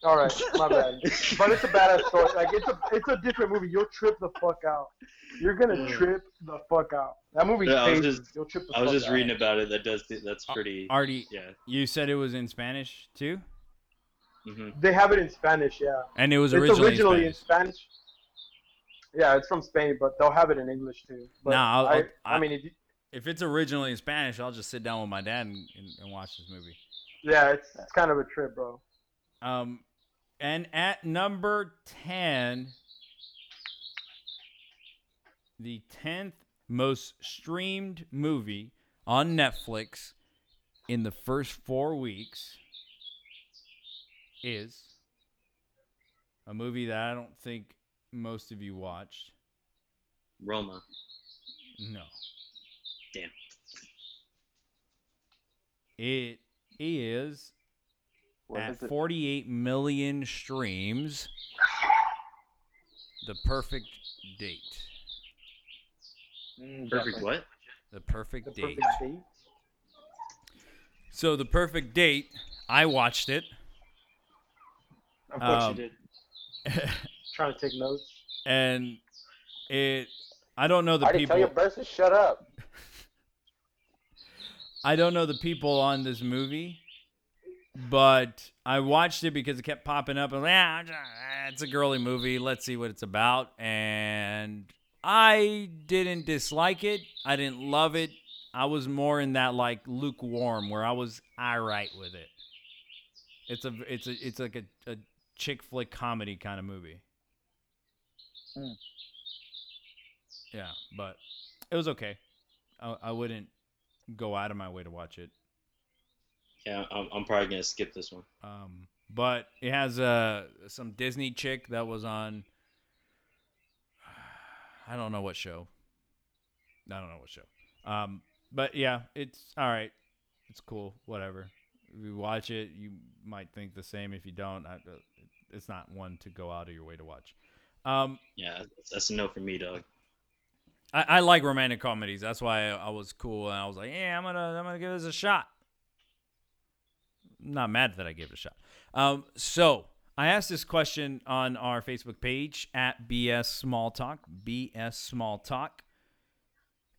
All right, my bad. But it's a badass story. Like it's a it's a different movie. You'll trip the fuck out. You're gonna trip the fuck out. That movie. Yeah, I was just- You'll trip the I was just out. reading about it. That does that's pretty. Artie, Yeah. you said it was in Spanish too, Mm-hmm. They have it in Spanish, yeah. and it was it's originally, originally in in Spanish. Spanish. Yeah, it's from Spain, but they'll have it in English too. But Nah, I'll- I, I'll- I, I- mean, if you, If it's originally in Spanish, I'll just sit down with my dad and, and, and watch this movie. yeah, it's, it's kind of a trip, bro. Um, and at number 10, the 10th most streamed movie on Netflix in the first four weeks is a movie that I don't think most of you watched. Roma. No. Damn. It is What at 48 million streams. The perfect date. Mm, Perfect what? The perfect The date. perfect date. So the perfect date, I watched it. Of course Um, you did. Trying to take notes. and it I don't know the I didn't tell people your birds shut up. I don't know the people on this movie, but I watched it because it kept popping up and yeah, it's a girly movie. Let's see what it's about. And I didn't dislike it. I didn't love it. I was more in that like lukewarm where I was all right with it. It's a it's a it's like a, a chick flick comedy kind of movie. Hmm. Yeah, but it was okay. I, I wouldn't go out of my way to watch it. Yeah, I'm, I'm probably gonna skip this one. Um, but it has uh, some Disney chick that was on. I don't know what show. I don't know what show. Um, but yeah, it's all right. It's cool. Whatever. If you watch it, you might think the same. If you don't, I, uh, it's not one to go out of your way to watch. Um, Yeah, that's, that's a no for me, dog. I, I like romantic comedies. That's why I, I was cool, and I was like, "Yeah, I'm gonna, I'm gonna give this a shot." Not mad that I gave it a shot. Um, so I asked this question on our Facebook page at BS Small Talk, BS Small Talk,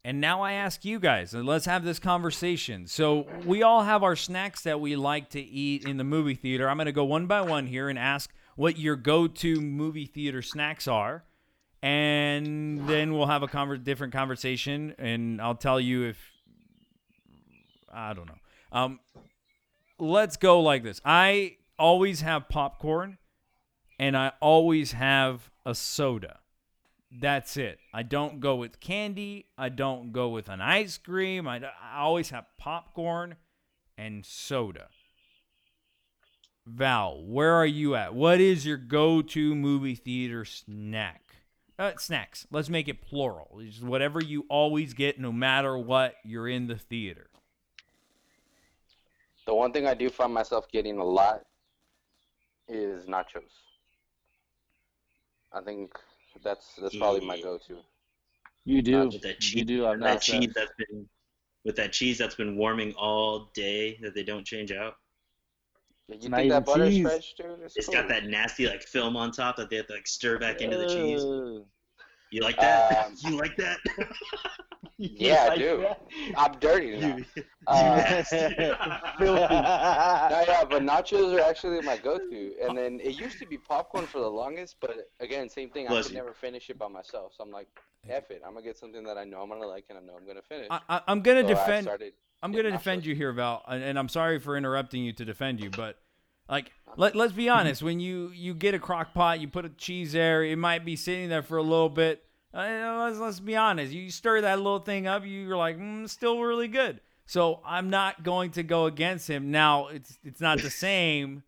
and now I ask you guys, and let's have this conversation. So we all have our snacks that we like to eat in the movie theater. I'm gonna go one by one here and ask what your go-to movie theater snacks are and then we'll have a conver- different conversation and i'll tell you if i don't know um, let's go like this. I always have popcorn and i always have a soda. That's it. I don't go with candy. I don't go with an ice cream. I, I always have popcorn and soda. Val where are you at? What is your go-to movie theater snack? Uh, snacks. Let's make it plural. It's whatever you always get, no matter what you're in the theater. The one thing I do find myself getting a lot is nachos. I think that's that's probably my mm. go-to. You do. with that cheese, You do. I've with that noticed that. cheese that's been with that cheese that's been warming all day that they don't change out. You not think that even butter's cheese. fresh, dude? It's, It's cool. got that nasty like film on top that they have to like stir back into the cheese. Ugh. You like that? Um, you like that? Yeah, I do. that? I'm dirty now. you, you Uh, nasty. No, yeah, but nachos are actually my go-to. And then it used to be popcorn for the longest, but again, same thing. I could you. never finish it by myself. So I'm like, F it. I'm gonna get something that I know I'm gonna like and I know I'm gonna finish. I, I, I'm gonna So defend. I'm gonna not defend sure. you here, Val, and, and I'm sorry for interrupting you to defend you, but like let let's be honest, when you you get a crock pot, you put a cheese there, it might be sitting there for a little bit. Uh, let's let's be honest, you stir that little thing up, you're like, mm, still really good. So I'm not going to go against him. Now it's it's not the same,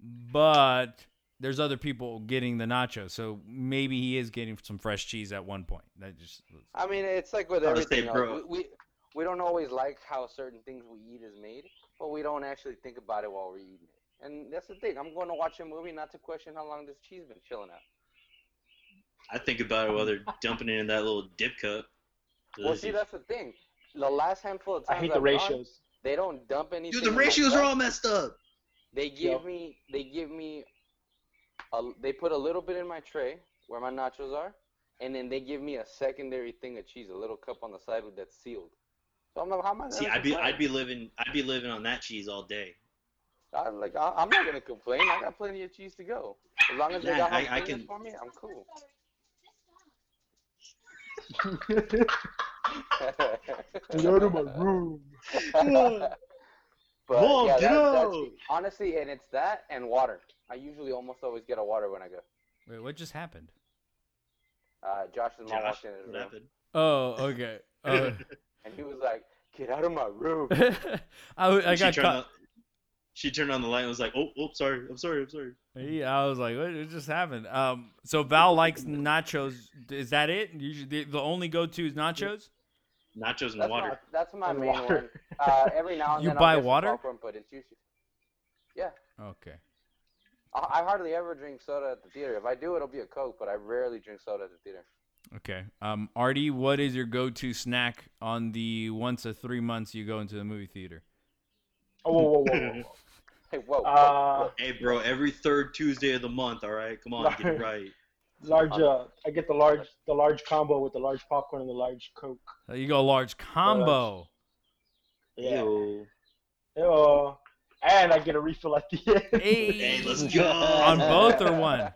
but there's other people getting the nachos, so maybe he is getting some fresh cheese at one point. That just I mean, it's like with everything. saying, else. We, we we don't always like how certain things we eat is made, but we don't actually think about it while we're eating it. And that's the thing. I'm going to watch a movie not to question how long this cheese been chilling out. I think about it while they're dumping it in that little dip cup. Well, see, that's the thing. The last handful of times I hate the I've gone, ratios. they don't dump anything. Dude, the in my ratios are all messed up. They give me, they give me, a, they put a little bit in my tray where my nachos are, and then they give me a secondary thing of cheese, a little cup on the side that's sealed. So I'm like, how am I See, I'd be? I'd be living I'd be living on that cheese all day. I, like I, I'm not gonna complain. I got plenty of cheese to go. As long as they got I- hot I can- for me, I'm cool. Go to my room. but Mom, yeah, get that, out! honestly, and it's that and water. I usually almost always get a water when I go. wait, what just happened? Uh, Josh's mom Josh, walked in his what room, happened? Oh, okay. Uh, and he was like, "Get out of my room." I, she got turned caught. on, she turned on the light and was like, "Oh, oh, sorry, I'm sorry, I'm sorry." Yeah, I was like, what, what just happened? Um, so Val likes nachos. Is that it? Usually, the, the only go-to is nachos. Nachos and That's water. my that's my And main water. one. Uh, every now and You then buy I'll get some water? popcorn, but it's usually yeah. Okay. I, I hardly ever drink soda at the theater. If I do, it'll be a Coke, but I rarely drink soda at the theater. Okay. Um, Artie, what is your go-to snack on the once a three months you go into the movie theater? Oh, whoa, whoa, whoa, whoa, whoa. Hey, whoa, whoa, Uh, whoa. Hey, bro, every third Tuesday of the month. All right, come on, get it right. large. Uh, I get the large, the large combo with the large popcorn and the large Coke. Uh, You go large combo. Yeah. Ew. Uh, and I get a refill at the end. Hey, Hey, let's go. on both or one?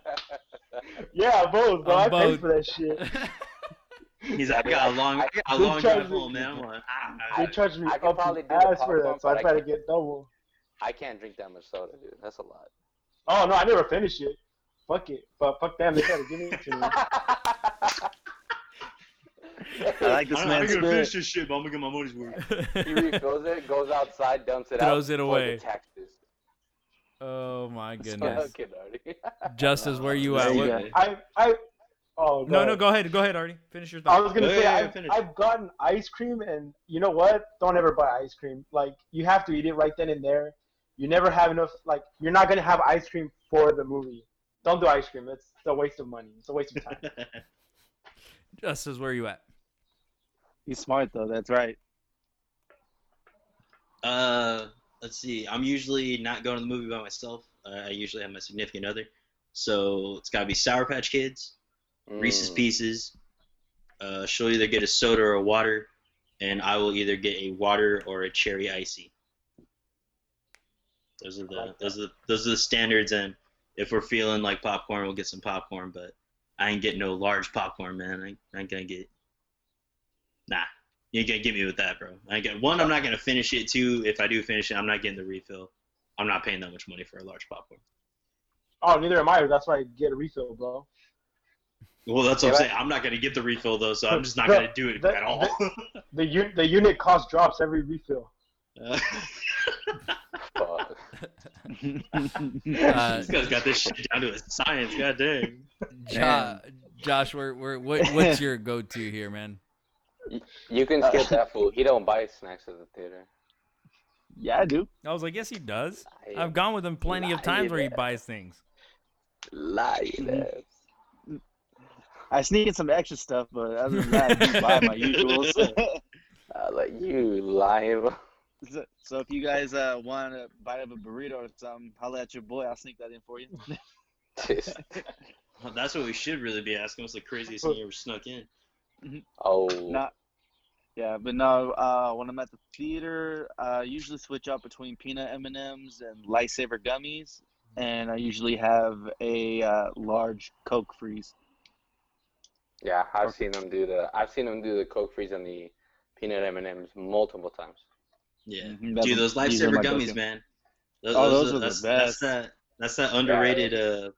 yeah, both. Bro, On I paid both. for that shit. He's like, I got a long, I got a They long drive me- home, man. I'm like, ah, They charged me I could up probably the do the ass for that, so I but try to get double. I can't drink that much soda, dude. That's a lot. Oh no, I never finished it. Fuck it, but fuck them. They gotta give it to me. I like this I, I man's gotta finish this shit, but I'm gonna get my money's worth. he refills it, goes outside, dumps it out, Throws it away. taxes. oh my goodness. okay, Artie. Justice, where you at? you What- I, I. Oh No, God. no, go ahead. Go ahead, Artie. Finish your thoughts. I was gonna Yeah, say yeah, yeah, I've, finish. I've gotten ice cream, and you know what? Don't ever buy ice cream. Like you have to eat it right then and there. You never have enough. Like you're not gonna have ice cream for the movie. Don't do ice cream. It's a waste of money. It's a waste of time. Justice, where are you at? He's smart though. That's right. Uh, let's see. I'm usually not going to the movie by myself. Uh, I usually have my significant other. So it's got to be Sour Patch Kids, Reese's Mm. Pieces. Uh, she'll either get a soda or a water, and I will either get a water or a cherry icy. Those are the those are the, those are the standards. And if we're feeling like popcorn, we'll get some popcorn. But I ain't getting no large popcorn, man. I ain't, I ain't gonna get. Nah, you ain't gonna get me with that, bro. I gonna, one, I'm not gonna finish it. Two, if I do finish it, I'm not getting the refill. I'm not paying that much money for a large popcorn. Oh, neither am I. That's why I get a refill, bro. Well, that's what Yeah, I'm saying. I'm not gonna get the refill though, so I'm just not The- gonna do it the- at all. The un- the unit cost drops every refill. Uh. Uh, this guy's got this shit down to a science. God dang. Jo- Josh, where, where, what, what's your go-to here, man? You can skip that fool. He don't buy snacks at the theater. Yeah, I do. I was like, yes, he does. I- I've gone with him plenty of times where he buys things. Lying ass. I sneak in some extra stuff, but other than that, I do buy my usuals. I like you lying. So, so if you guys uh, want a bite of a burrito or something, holla at your boy. I'll sneak that in for you. Well, that's what we should really be asking. What's the craziest thing you ever snuck in? oh. Not, yeah, but no. Uh, when I'm at the theater, I usually switch up between peanut M and M's and lifesaver gummies, and I usually have a uh, large Coke freeze. Yeah, I've seen them do the. I've seen them do the Coke freeze and the peanut M and M's multiple times. Yeah, Mhm, dude, those lifesaver my gummies, go-to. man. Those, Oh, those those are the that's, best. That's that. That's that underrated uh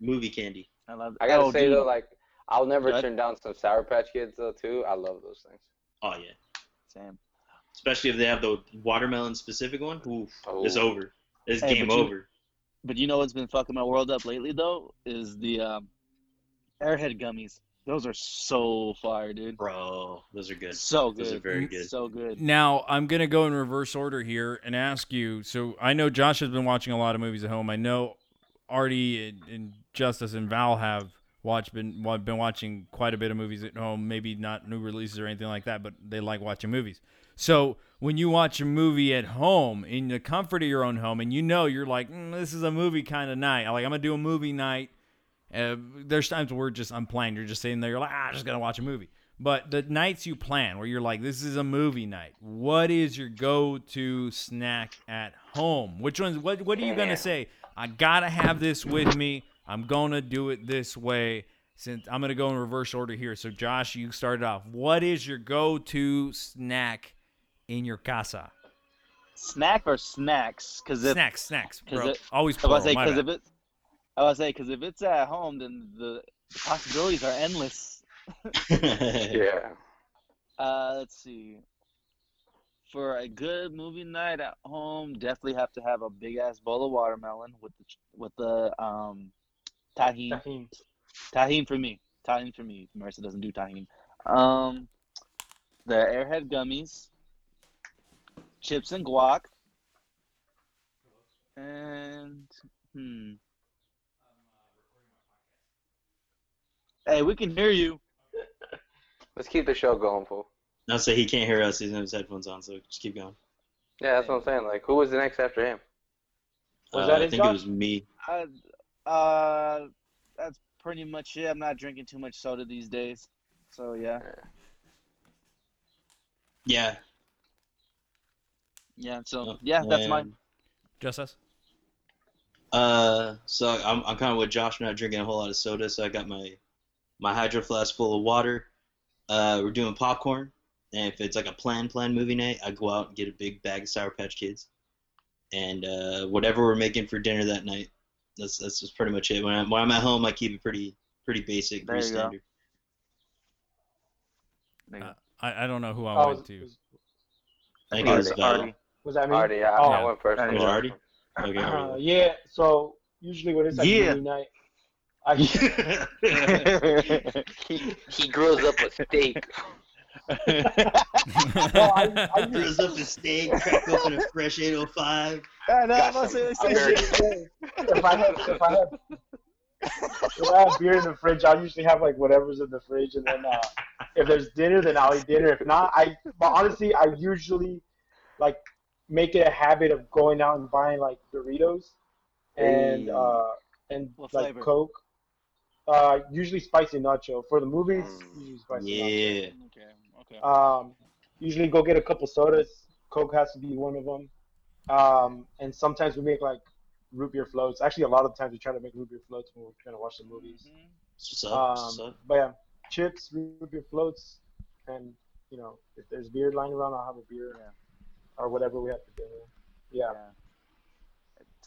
movie candy. I love. I gotta oh, say dude. though, like I'll never Go turn down some Sour Patch Kids though too. I love those things. Oh yeah, Same. especially if they have the watermelon specific one. Oof, it's Oh. over. It's Hey, game but you- over. But you know what's been fucking my world up lately though is the um, Airhead gummies. Those are so fire, dude. Bro, those are good. So good. Those are very good. So good. Now I'm gonna go in reverse order here and ask you. So I know Josh has been watching a lot of movies at home. I know Artie and, and Justice and Val have watched been been watching quite a bit of movies at home. Maybe not new releases or anything like that, but they like watching movies. So when you watch a movie at home in the comfort of your own home, and you know you're like, mm, this is a movie kind of night. Like I'm gonna do a movie night. Uh, there's times where just unplanned. You're just sitting there. You're like, ah, I'm just gonna watch a movie. But the nights you plan, where you're like, this is a movie night. What is your go-to snack at home? Which ones? What What are you gonna say? I gotta have this with me. I'm gonna do it this way. Since I'm gonna go in reverse order here. So Josh, you started off. What is your go-to snack in your casa? Snack or snacks? Because snacks, snacks, bro. it- Always plural. say because if it, I was say because if it's at home, then the possibilities are endless. Yeah. Uh, let's see. For a good movie night at home, definitely have to have a big ass bowl of watermelon with the with the um tahini. Tahini. Tahini for me. Tahini for me. Marissa doesn't do tahini. Um, the Airhead gummies, chips and guac, and hmm. Hey, we can hear you. Let's keep the show going, fool. I'll say he can't hear us. He doesn't have his headphones on, so just keep going. Yeah, that's what I'm saying. Like, who was the next after him? Was Uh, that I it, think it was me. Uh, uh, that's pretty much it. I'm not drinking too much soda these days, so yeah, Yeah. yeah. So yeah, that's mine. And, Justice. Uh, so I'm I'm kind of with Josh. I'm not drinking a whole lot of soda, so I got my my hydro flask full of water. Uh, we're doing popcorn, and if it's like a planned planned movie night, I go out and get a big bag of Sour Patch Kids, and uh, whatever we're making for dinner that night. That's that's just pretty much it. When I'm when I'm at home, I keep it pretty pretty basic, There pretty standard. There you go. Uh, I, I don't know who I Oh, went was, to. was, I think it was Artie. Was that me? Already, I, Oh, I went first. Alright. Was it Artie? Okay. Uh, yeah. So usually when it's like Yeah. movie night, I He, he grows up a steak. no, I, I Throws up a steak, crack open a fresh 805. I know, Got I'm about to say the some same American- shit. if I have if I have if I have beer in the fridge, I'll usually have like whatever's in the fridge, and then uh, if there's dinner, then I'll eat dinner. If not, I but honestly, I usually like make it a habit of going out and buying like Doritos and Hey. uh and What like flavor? Coke. Uh, usually spicy nacho for the movies. Mm. Usually spicy nacho. Yeah. Okay, okay. Um, usually go get a couple sodas. Coke has to be one of them. Um, and sometimes we make like root beer floats. Actually, a lot of times we try to make root beer floats when we're trying to watch the movies. What's up? What's Um, up? but yeah, chips, root beer floats, and you know, if there's beer lying around, I'll have a beer Yeah. or whatever we have for dinner. Yeah. Yeah.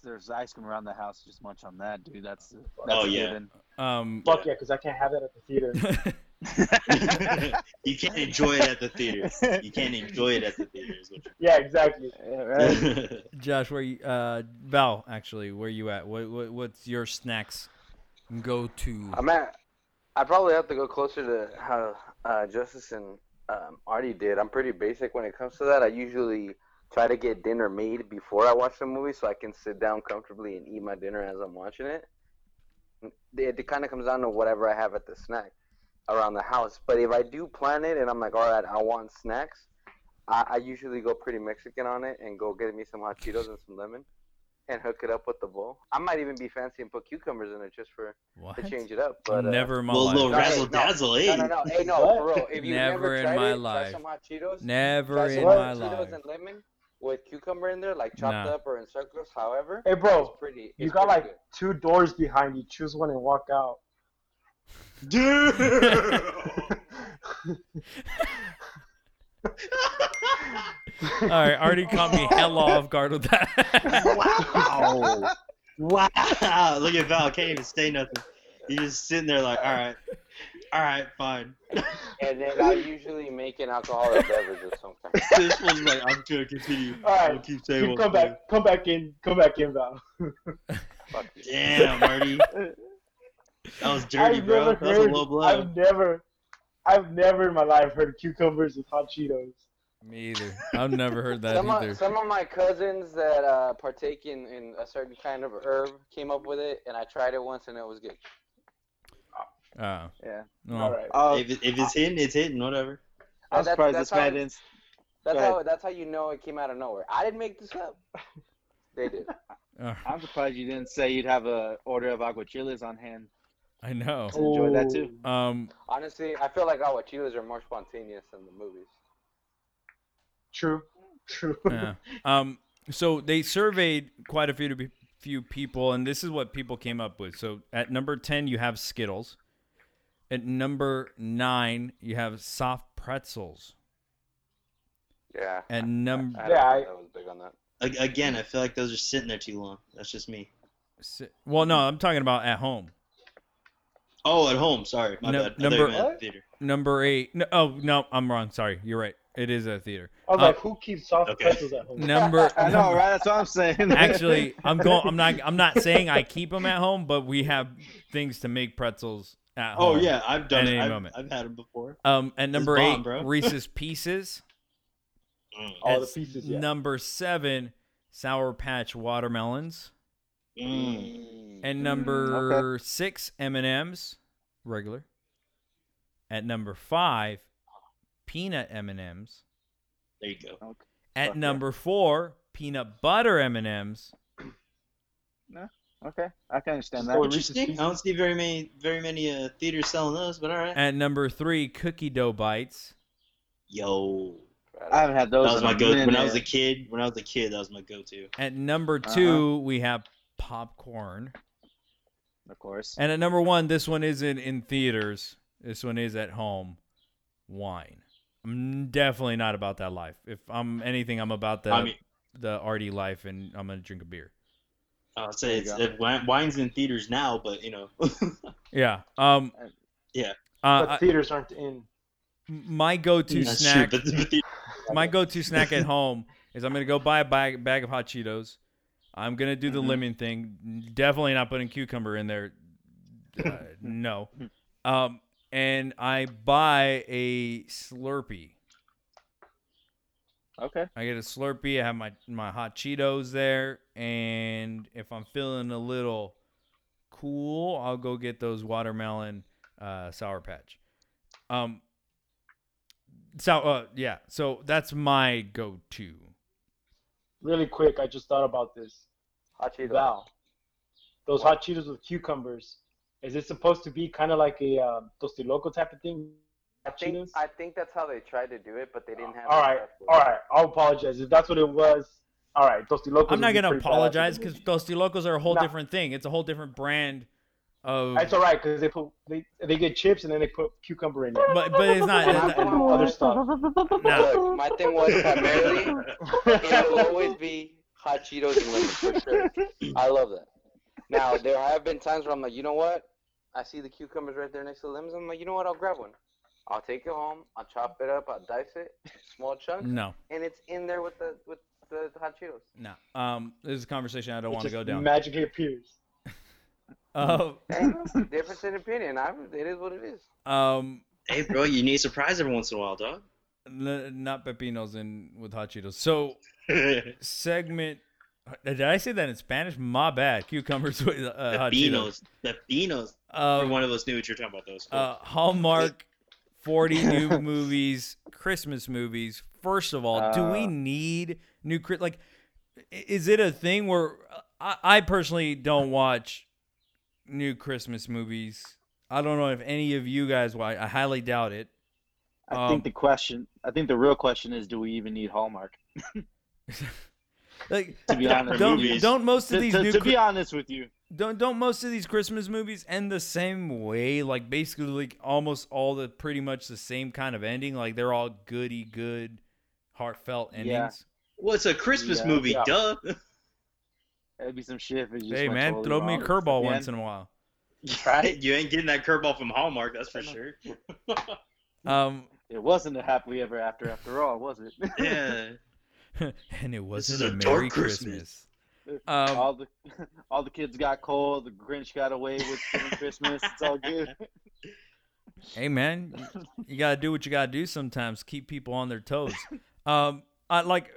There's ice cream around the house. Just munch on that, dude. That's that's Oh, a yeah. given. Um, Fuck yeah, because I can't have that at the theater. you can't enjoy it at the theater. You can't enjoy it at the theater. Is what yeah, exactly. Yeah, right? Josh, where you, uh, Val, actually, where you at? What, what what's your snacks go to? I'm at. I probably have to go closer to how uh, Justice and um, Artie did. I'm pretty basic when it comes to that. I usually try to get dinner made before I watch the movie, so I can sit down comfortably and eat my dinner as I'm watching it. It, it kind of comes down to whatever I have at the snack around the house. But if I do plan it and I'm like, all right, I want snacks, I, I usually go pretty Mexican on it and go get me some hot Cheetos and some lemon and hook it up with the bowl. I might even be fancy and put cucumbers in it just for What? to change it up. But uh, Never in my Well, life. little No, razzle no, dazzle, No, eh? no, no. Hey, no, What? for real. If you Never never in my it, life. Try some hot Cheetos. Never Try in some my Cheetos life. and lemon with cucumber in there, like chopped Nah. up or in circles. However, Hey, bro, it's pretty. you it's got pretty like two doors behind you. Choose one and walk out. Dude. All right, Artie caught me hella off guard with that. wow. Wow. Look at Val. Can't even say nothing. He's just sitting there like, all right. All right, fine. And then I usually make an alcoholic beverage of some kind. this one's like, I'm gonna continue. All right, I'll keep saying Keep, one come thing. back, come back in, come back in, Val. Damn, Artie. That was dirty, I've bro. never That was a heard. low blow. I've never, I've never in my life heard cucumbers with hot Cheetos. me either. I've never heard that Some either. of, some of my cousins that uh, partake in, in a certain kind of herb came up with it, and I tried it once, and it was good. Oh. Yeah. Well, All right. Oh, if, it, if it's hitting, it's hitting, whatever. I'm That's- surprised that's this man how- didn't. That's how that's how you know it came out of nowhere. I didn't make this up. They did. uh, I'm surprised you didn't say you'd have a order of aguachiles on hand. I know. to enjoy that too. Um, Honestly, I feel like aguachiles are more spontaneous than the movies. True. True. yeah. Um, so they surveyed quite a few few people, and this is what people came up with. So at number ten, you have Skittles. At number nine, you have soft pretzels. Yeah. At number I, Yeah, I, I- I was big on that. Again, I feel like those are sitting there too long. That's just me. well, no, I'm talking about at home. Oh, at home. Sorry, my No- bad. I number- meant theater. Number eight. No, oh no, I'm wrong. Sorry, you're right. It is a theater. I was Uh, like, who keeps soft okay. pretzels at home? Number. I know, right? That's what I'm saying. Actually, I'm going. I'm not. I'm not saying I keep them at home, but we have things to make pretzels at Oh home. yeah, I've done At it. any I've, moment. I've had them before. Um, at number bomb, eight, bro. Reese's Pieces. Mm. All the pieces, yeah. Number seven, Sour Patch Watermelons. Mm. And number six, M and M's, regular. At number five, peanut M and M's. There you go. At Fuck yeah. number four, peanut butter M and M's. Okay, I can understand that. Interesting. I don't see very many, very many uh, theaters selling those, but all right. At number three, cookie dough bites. Yo, I haven't had those. that was in my a go. When I was a kid, when I was a kid, that was my go-to. At number Uh-huh. 2 we have popcorn. of course. And at number one, this one isn't in theaters. This one is at home. Wine. I'm definitely not about that life. If I'm anything, I'm about the I mean, the arty life, and I'm gonna drink a beer. I'll say it's it, wi- wine's in theaters now, but you know, Yeah. Um. Yeah. Uh, but theaters aren't in. my go-to that's snack. true. But, but the, my go-to snack at home is I'm gonna go buy a bag, bag of hot Cheetos. I'm gonna do the Mhm. lemon thing. Definitely not putting cucumber in there. Uh, no. Um, and I buy a Slurpee. Okay. I get a Slurpee. I have my my hot Cheetos there, and if I'm feeling a little cool, I'll go get those watermelon uh, sour patch. Um. So uh, yeah, so that's my go-to. Really quick, I just thought about this. Hot Cheetos. Val, those hot Cheetos with cucumbers, is it supposed to be kind of like a um, Tostiloco type of thing? I think I think that's how they tried to do it, but they didn't have. all the right, stuff for all it. right. I'll apologize if that's what it was. All right, Tostilocos. I'm not gonna apologize because movie. Tostilocos are a whole Nah. different thing. It's a whole different brand of. It's all right because they put they, they get chips and then they put cucumber in there. But but it's not. It's not- other stuff. nah. Look, my thing was primarily it will always be hot Cheetos and lemon for sure. I love that. Now there have been times where I'm like, you know what? I see the cucumbers right there next to the lemons. I'm like, you know what? I'll grab one. I'll take it home. I'll chop it up. I'll dice it, small chunks, No, and it's in there with the with the hot Cheetos. no. Um, this is a conversation I don't It want to go down. Magically appears. Uh, Hey, difference in opinion. I, it is what it is. um, hey, bro, you need a surprise every once in a while, dog. N- not pepinos and with hot Cheetos. So segment. Did I say that in Spanish? My bad. Cucumbers with uh, hot Cheetos. Pepinos. Pepinos. Or one of us knew what you're talking about. Those. uh, Hallmark 40 new movies, Christmas movies. First of all, do we Uh. need new? Like, is it a thing where I, I personally don't watch new Christmas movies? I don't know if any of you guys watch. I highly doubt it. I Um, think the question, I think the real question is, do we even need Hallmark? Like, To be honest, don't don't most of to, these to- new to be honest with you, don't don't most of these Christmas movies end the same way? Like basically, like almost all the pretty much the same kind of ending. Like they're all goody good, heartfelt endings. Yeah. well, it's a Christmas Yeah. movie. Yeah. Duh. That'd be some shit if it just Hey man, totally throw me a wrong. curveball At the once in a while. Right? You ain't getting that curveball from Hallmark. That's for sure. Um, It wasn't a happily ever after after all, was it? yeah. and it wasn't a a dark Merry Christmas. Christmas. Um, all the all the kids got cold. The Grinch got away with Christmas. It's all good. hey man, you, gotta do what you gotta do sometimes. Keep people on their toes. Um, I like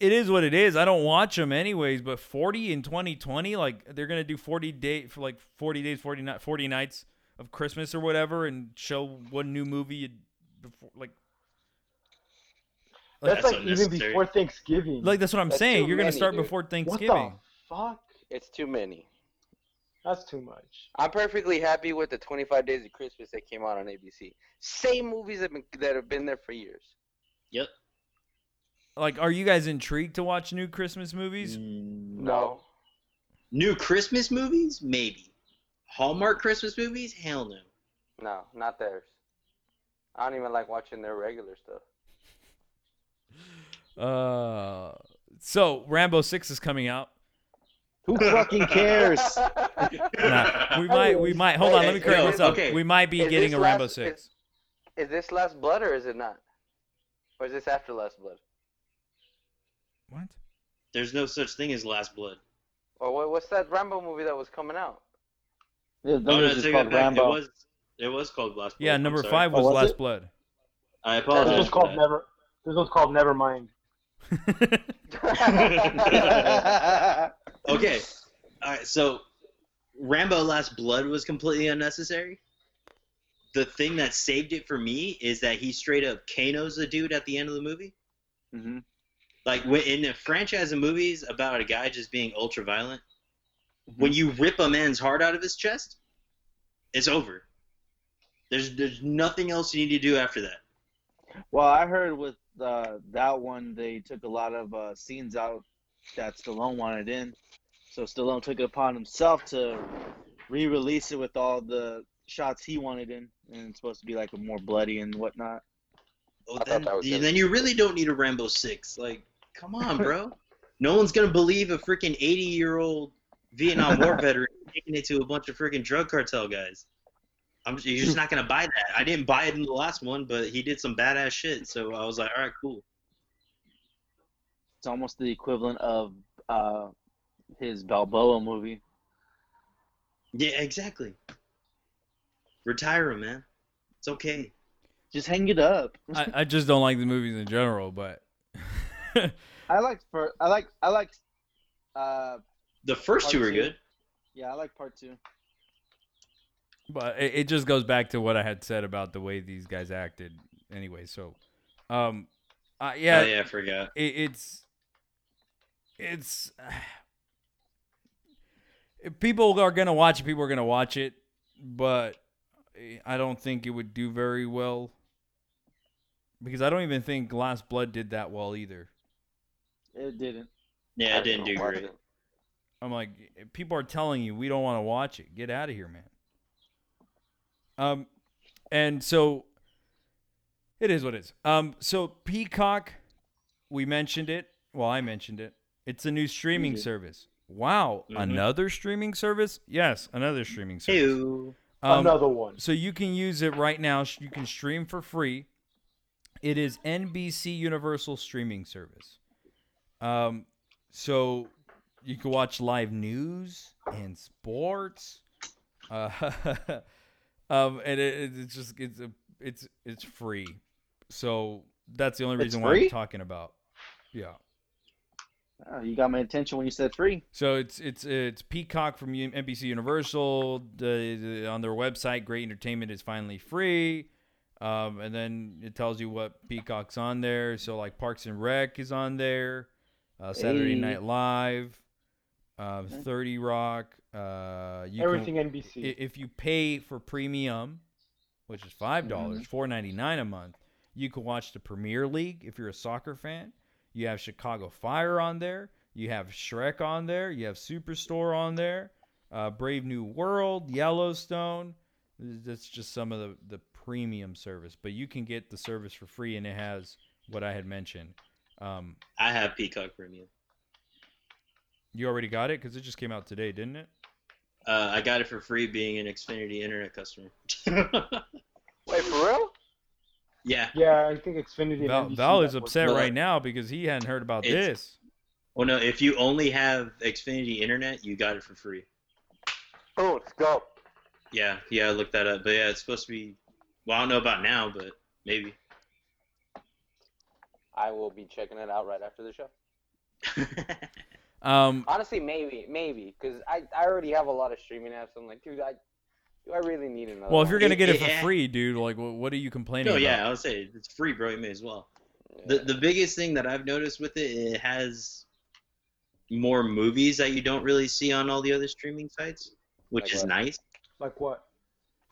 it is what it is. I don't watch them anyways. But 40 in 2020, like they're gonna do 40 day for like 40 days, 40 night, 40 nights of Christmas or whatever, and show one new movie before like. That's, That's like even before Thanksgiving. Like that's what I'm That's saying. You're gonna start dude. before what Thanksgiving. the fuck? It's too many. That's too much. I'm perfectly happy with the 25 Days of Christmas that came out on ABC. Same movies that, been, that have been there for years. Yep. Like, are you guys intrigued to watch new Christmas movies? Mm, No. New Christmas movies? Maybe. Hallmark Christmas movies? Hell no. No, not theirs. I don't even like watching their regular stuff. Uh, so Rambo Six is coming out. Who fucking cares? Nah, we might, we might. Hold on, Hey, let me hey, correct yo, myself. okay. We might be Is getting this a Rambo Six. Is, is this Last Blood or is it not? Or is this after Last Blood? What? There's no such thing as Last Blood. Or what, what's that Rambo movie that was coming out? Yeah, Oh, no, those take called it back. Rambo. It was, it was called Last Blood. Yeah, number five five Oh, was, was Last it? Blood. I This apologize. was called that. Never. This one's called Nevermind. Okay. All right. So, Rambo: Last Blood was completely unnecessary. The thing that saved it for me is that he straight up Kano's the dude at the end of the movie. hmm Like in a franchise of movies about a guy just being ultra violent, when you rip a man's heart out of his chest, it's over. There's there's nothing else you need to do after that. Well, I heard with uh, that one they took a lot of uh, scenes out that Stallone wanted in, so Stallone took it upon himself to re-release it with all the shots he wanted in, and it's supposed to be like a more bloody and whatnot. Oh, then, that then you really don't need a Rambo six. Like, come on, bro. no one's gonna believe a freaking eighty year old Vietnam War veteran taking it to a bunch of freaking drug cartel guys. I'm just, you're just not gonna buy that. I didn't buy it in the last one, but he did some badass shit. So I was like, all right, cool. It's almost the equivalent of uh, his Balboa movie. Yeah, exactly. Retire him, man. It's okay. Just hang it up. I, I just don't like the movies in general, but I like for I like I like uh The first two Part are two. good. yeah I like part two. But it, it just goes back to what I had said about the way these guys acted. Anyway, so um, uh, yeah, oh, yeah, I forgot. it, it's it's if people are gonna watch it. People are gonna watch it, but I don't think it would do very well because I don't even think Last Blood did that well either. It didn't. Yeah, I it didn't do great. it. I'm like, people are telling you we don't want to watch it. Get out of here, man. Um, and so it is what it is. Um, so Peacock, we mentioned it. Well, I mentioned it. It's a new streaming did. service. Wow, Mhm. another streaming service? Yes, another streaming service. Ew. Um, Another one. so you can use it right now. You can stream for free. It is NBC Universal streaming service. Um, so you can watch live news and sports. Uh, um, and it, it's just it's a it's it's free. So that's the only reason why I'm talking about. Yeah. Oh, you got my attention when you said free. So it's it's it's Peacock from NBC Universal. The, the- on their website, Great Entertainment is finally free. Um, and then it tells you what Peacock's on there. So like Parks and Rec is on there. Uh, Saturday Hey. Night Live, uh, Thirty Rock. Uh, you can- Everything NBC. if you pay for premium, which is five dollars, four ninety nine a month, you can watch the Premier League if you're a soccer fan. You have Chicago Fire on there. You have Shrek on there. You have Superstore on there. Uh, Brave New World, Yellowstone. That's just some of the the premium service, but you can get the service for free, and it has what I had mentioned. Um, I have Peacock Premium. you already got it because it just came out today, didn't it? Uh, I got it for free being an Xfinity Internet customer. Wait, for real? yeah. yeah, I think Xfinity. Val, Val is upset Well, right now because he hadn't heard about this. Well, no, if you only have Xfinity Internet, you got it for free. Oh, let's go. Yeah, yeah, I looked that up. But yeah, it's supposed to be. Well, I don't know about now, but maybe. I will be checking it out right after the show. Um, Honestly, maybe, maybe, because I, I already have a lot of streaming apps. I'm like, dude, I do I really need another? well, if you're gonna get it for Yeah. free, dude, like, what, what are you complaining no, about? yeah, I would say it's free, bro. You may as well. The the biggest thing that I've noticed with it, it has more movies that you don't really see on all the other streaming sites, which Like is what? nice. Like what?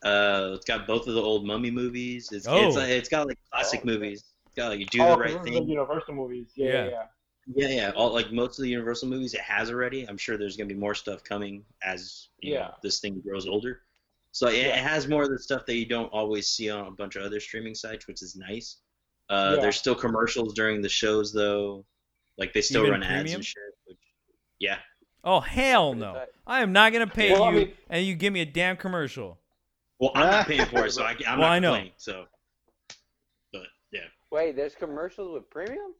Uh, it's got both of the old Mummy movies. It's Oh. it's, like, it's got like classic Oh, movies. It's got like Do oh, the 'cause Right those are the Thing. Universal movies. Yeah, Yeah. yeah. Yeah. Yeah, yeah. All like most of the Universal movies, it has already. I'm sure there's gonna be more stuff coming as you know, Yeah. this thing grows older. So it, Yeah. it has more of the stuff that you don't always see on a bunch of other streaming sites, which is nice. Uh, Yeah. There's still commercials during the shows though, like they still Even run ads premium? and shit. Which, yeah, Oh hell no! I am not gonna pay Well, I you, mean- and you give me a damn commercial. well, I'm not paying for it, so I, I'm Well, I not know. So, but yeah, Wait, there's commercials with premium?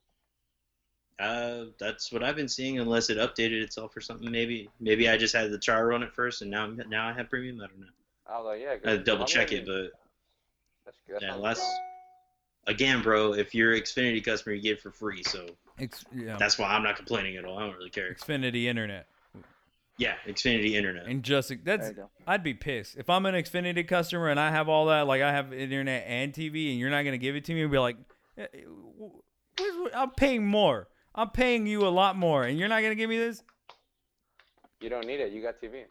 Uh, that's what I've been seeing. Unless it updated itself or something, maybe maybe I just had the trial run at first, and now I'm- now I have premium. I don't know. I was like, yeah. 'cause I had to double check it, but That's good. Yeah, sounds unless again, bro, if you're an Xfinity customer, you get it for free. So Ex- yeah, that's why I'm not complaining at all. I don't really care. Xfinity Internet, Yeah, Xfinity Internet. and just that's. I'd be pissed if I'm an Xfinity customer and I have all that, like I have internet and TV, and you're not gonna give it to me and be like, eh, eh, where's what- I'm paying more. I'm paying you a lot more, and you're not gonna give me this. You don't need it. You got TV.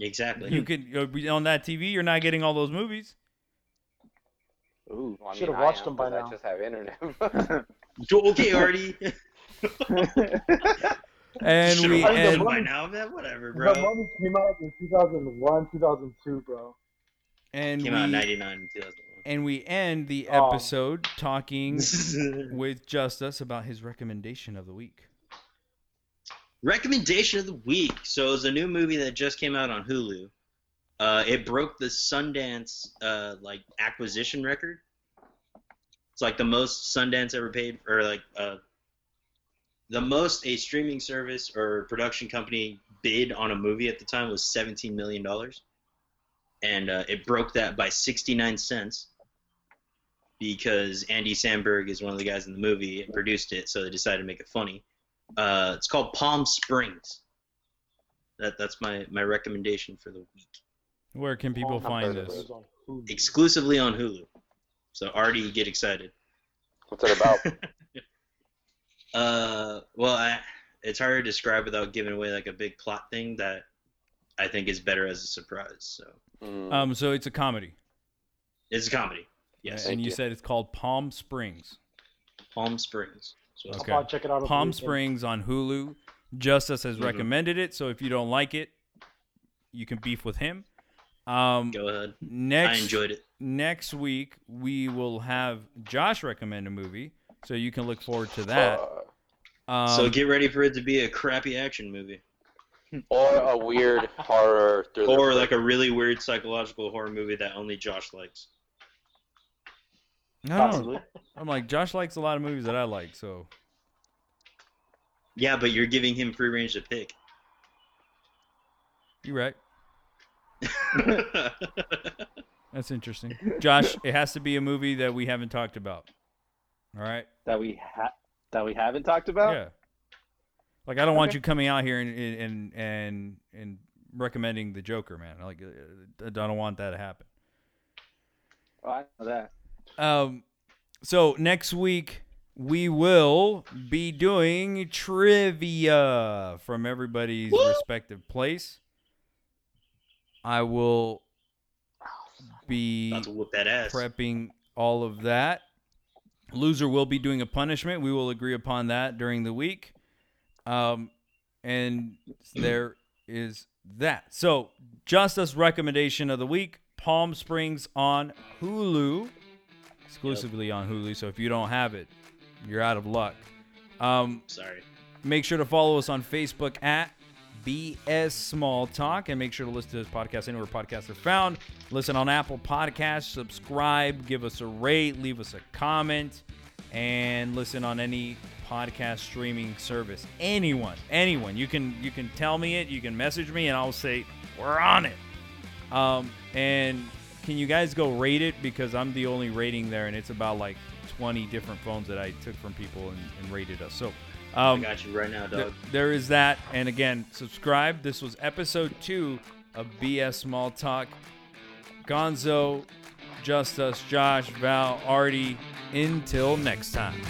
Exactly. You could uh, be on that TV. You're not getting all those movies. Ooh. Well, I Should've mean, I watched am, them by 'cause I now. just have internet. okay, Artie. And Should've we watched and- them and, by now, man. Whatever, bro. The bro. Mummy came out in 2001, 2002, bro. and Came we out in '99 and 2001. And we end the Oh. episode talking with Justice about his recommendation of the week. Recommendation of the week. So it's a new movie that just came out on Hulu. Uh, it broke the Sundance uh, like acquisition record. It's like the most Sundance ever paid, or like uh, the most a streaming service or production company bid on a movie at the time was seventeen million dollars, and uh, it broke that by sixty nine cents because Andy Samberg is one of the guys in the movie and produced it, so they decided to make it funny. Uh, it's called Palm Springs. That that's my my recommendation for the week. Where can people find this? On Exclusively on Hulu. So Artie, get excited. What's it about? Uh, well, I, it's hard to describe without giving away like a big plot thing that I think is better as a surprise. So Mm. Um, so it's a comedy. it's a comedy. Yes, and you, you. said it's called Palm Springs. Palm Springs. So Okay. I'll check it out. Palm. Springs on Hulu. Justice has Mhm. recommended it, so if you don't like it, you can beef with him. Um, go ahead. next I enjoyed it. next week we will have Josh recommend a movie, so you can look forward to that. Uh, Um, so get ready for it to be a crappy action movie, or a weird horror thriller. or like a really weird psychological horror movie that only Josh likes. I don't know. Possibly. I'm like Josh likes a lot of movies that I like, so Yeah, but you're giving him free range to pick. you're right. That's interesting. Josh, it has to be a movie that we haven't talked about. All right. that we ha- that we haven't talked about. Yeah. Like I don't want you coming out here and and and and recommending the Joker, man. Like uh, I don't want that to happen. Oh, I know that. Um, so next week we will be doing trivia from everybody's respective place. I will be whoop that ass. prepping all of that. Loser will be doing a punishment. We will agree upon that during the week. Um, and there is that. So, Justice recommendation of the week Palm Springs on Hulu, exclusively on Hulu. So, if you don't have it, you're out of luck. Um, Sorry. Make sure to follow us on Facebook at BS Small Talk and make sure to listen to this podcast anywhere podcasts are found. Listen on Apple Podcasts, subscribe, give us a rate, leave us a comment, and listen on any podcast streaming service. Anyone, anyone. You can you can tell me it, you can message me, and I'll say, We're on it. Um, and can you guys go rate it? Because I'm the only rating there, and it's about like 20 different phones that I took from people and, and rated us. So um, I got you right now, Th- there is that. And again, subscribe. This was episode two of BS Small Talk. Gonzo, Justice, Josh, Val, Artie. Until next time.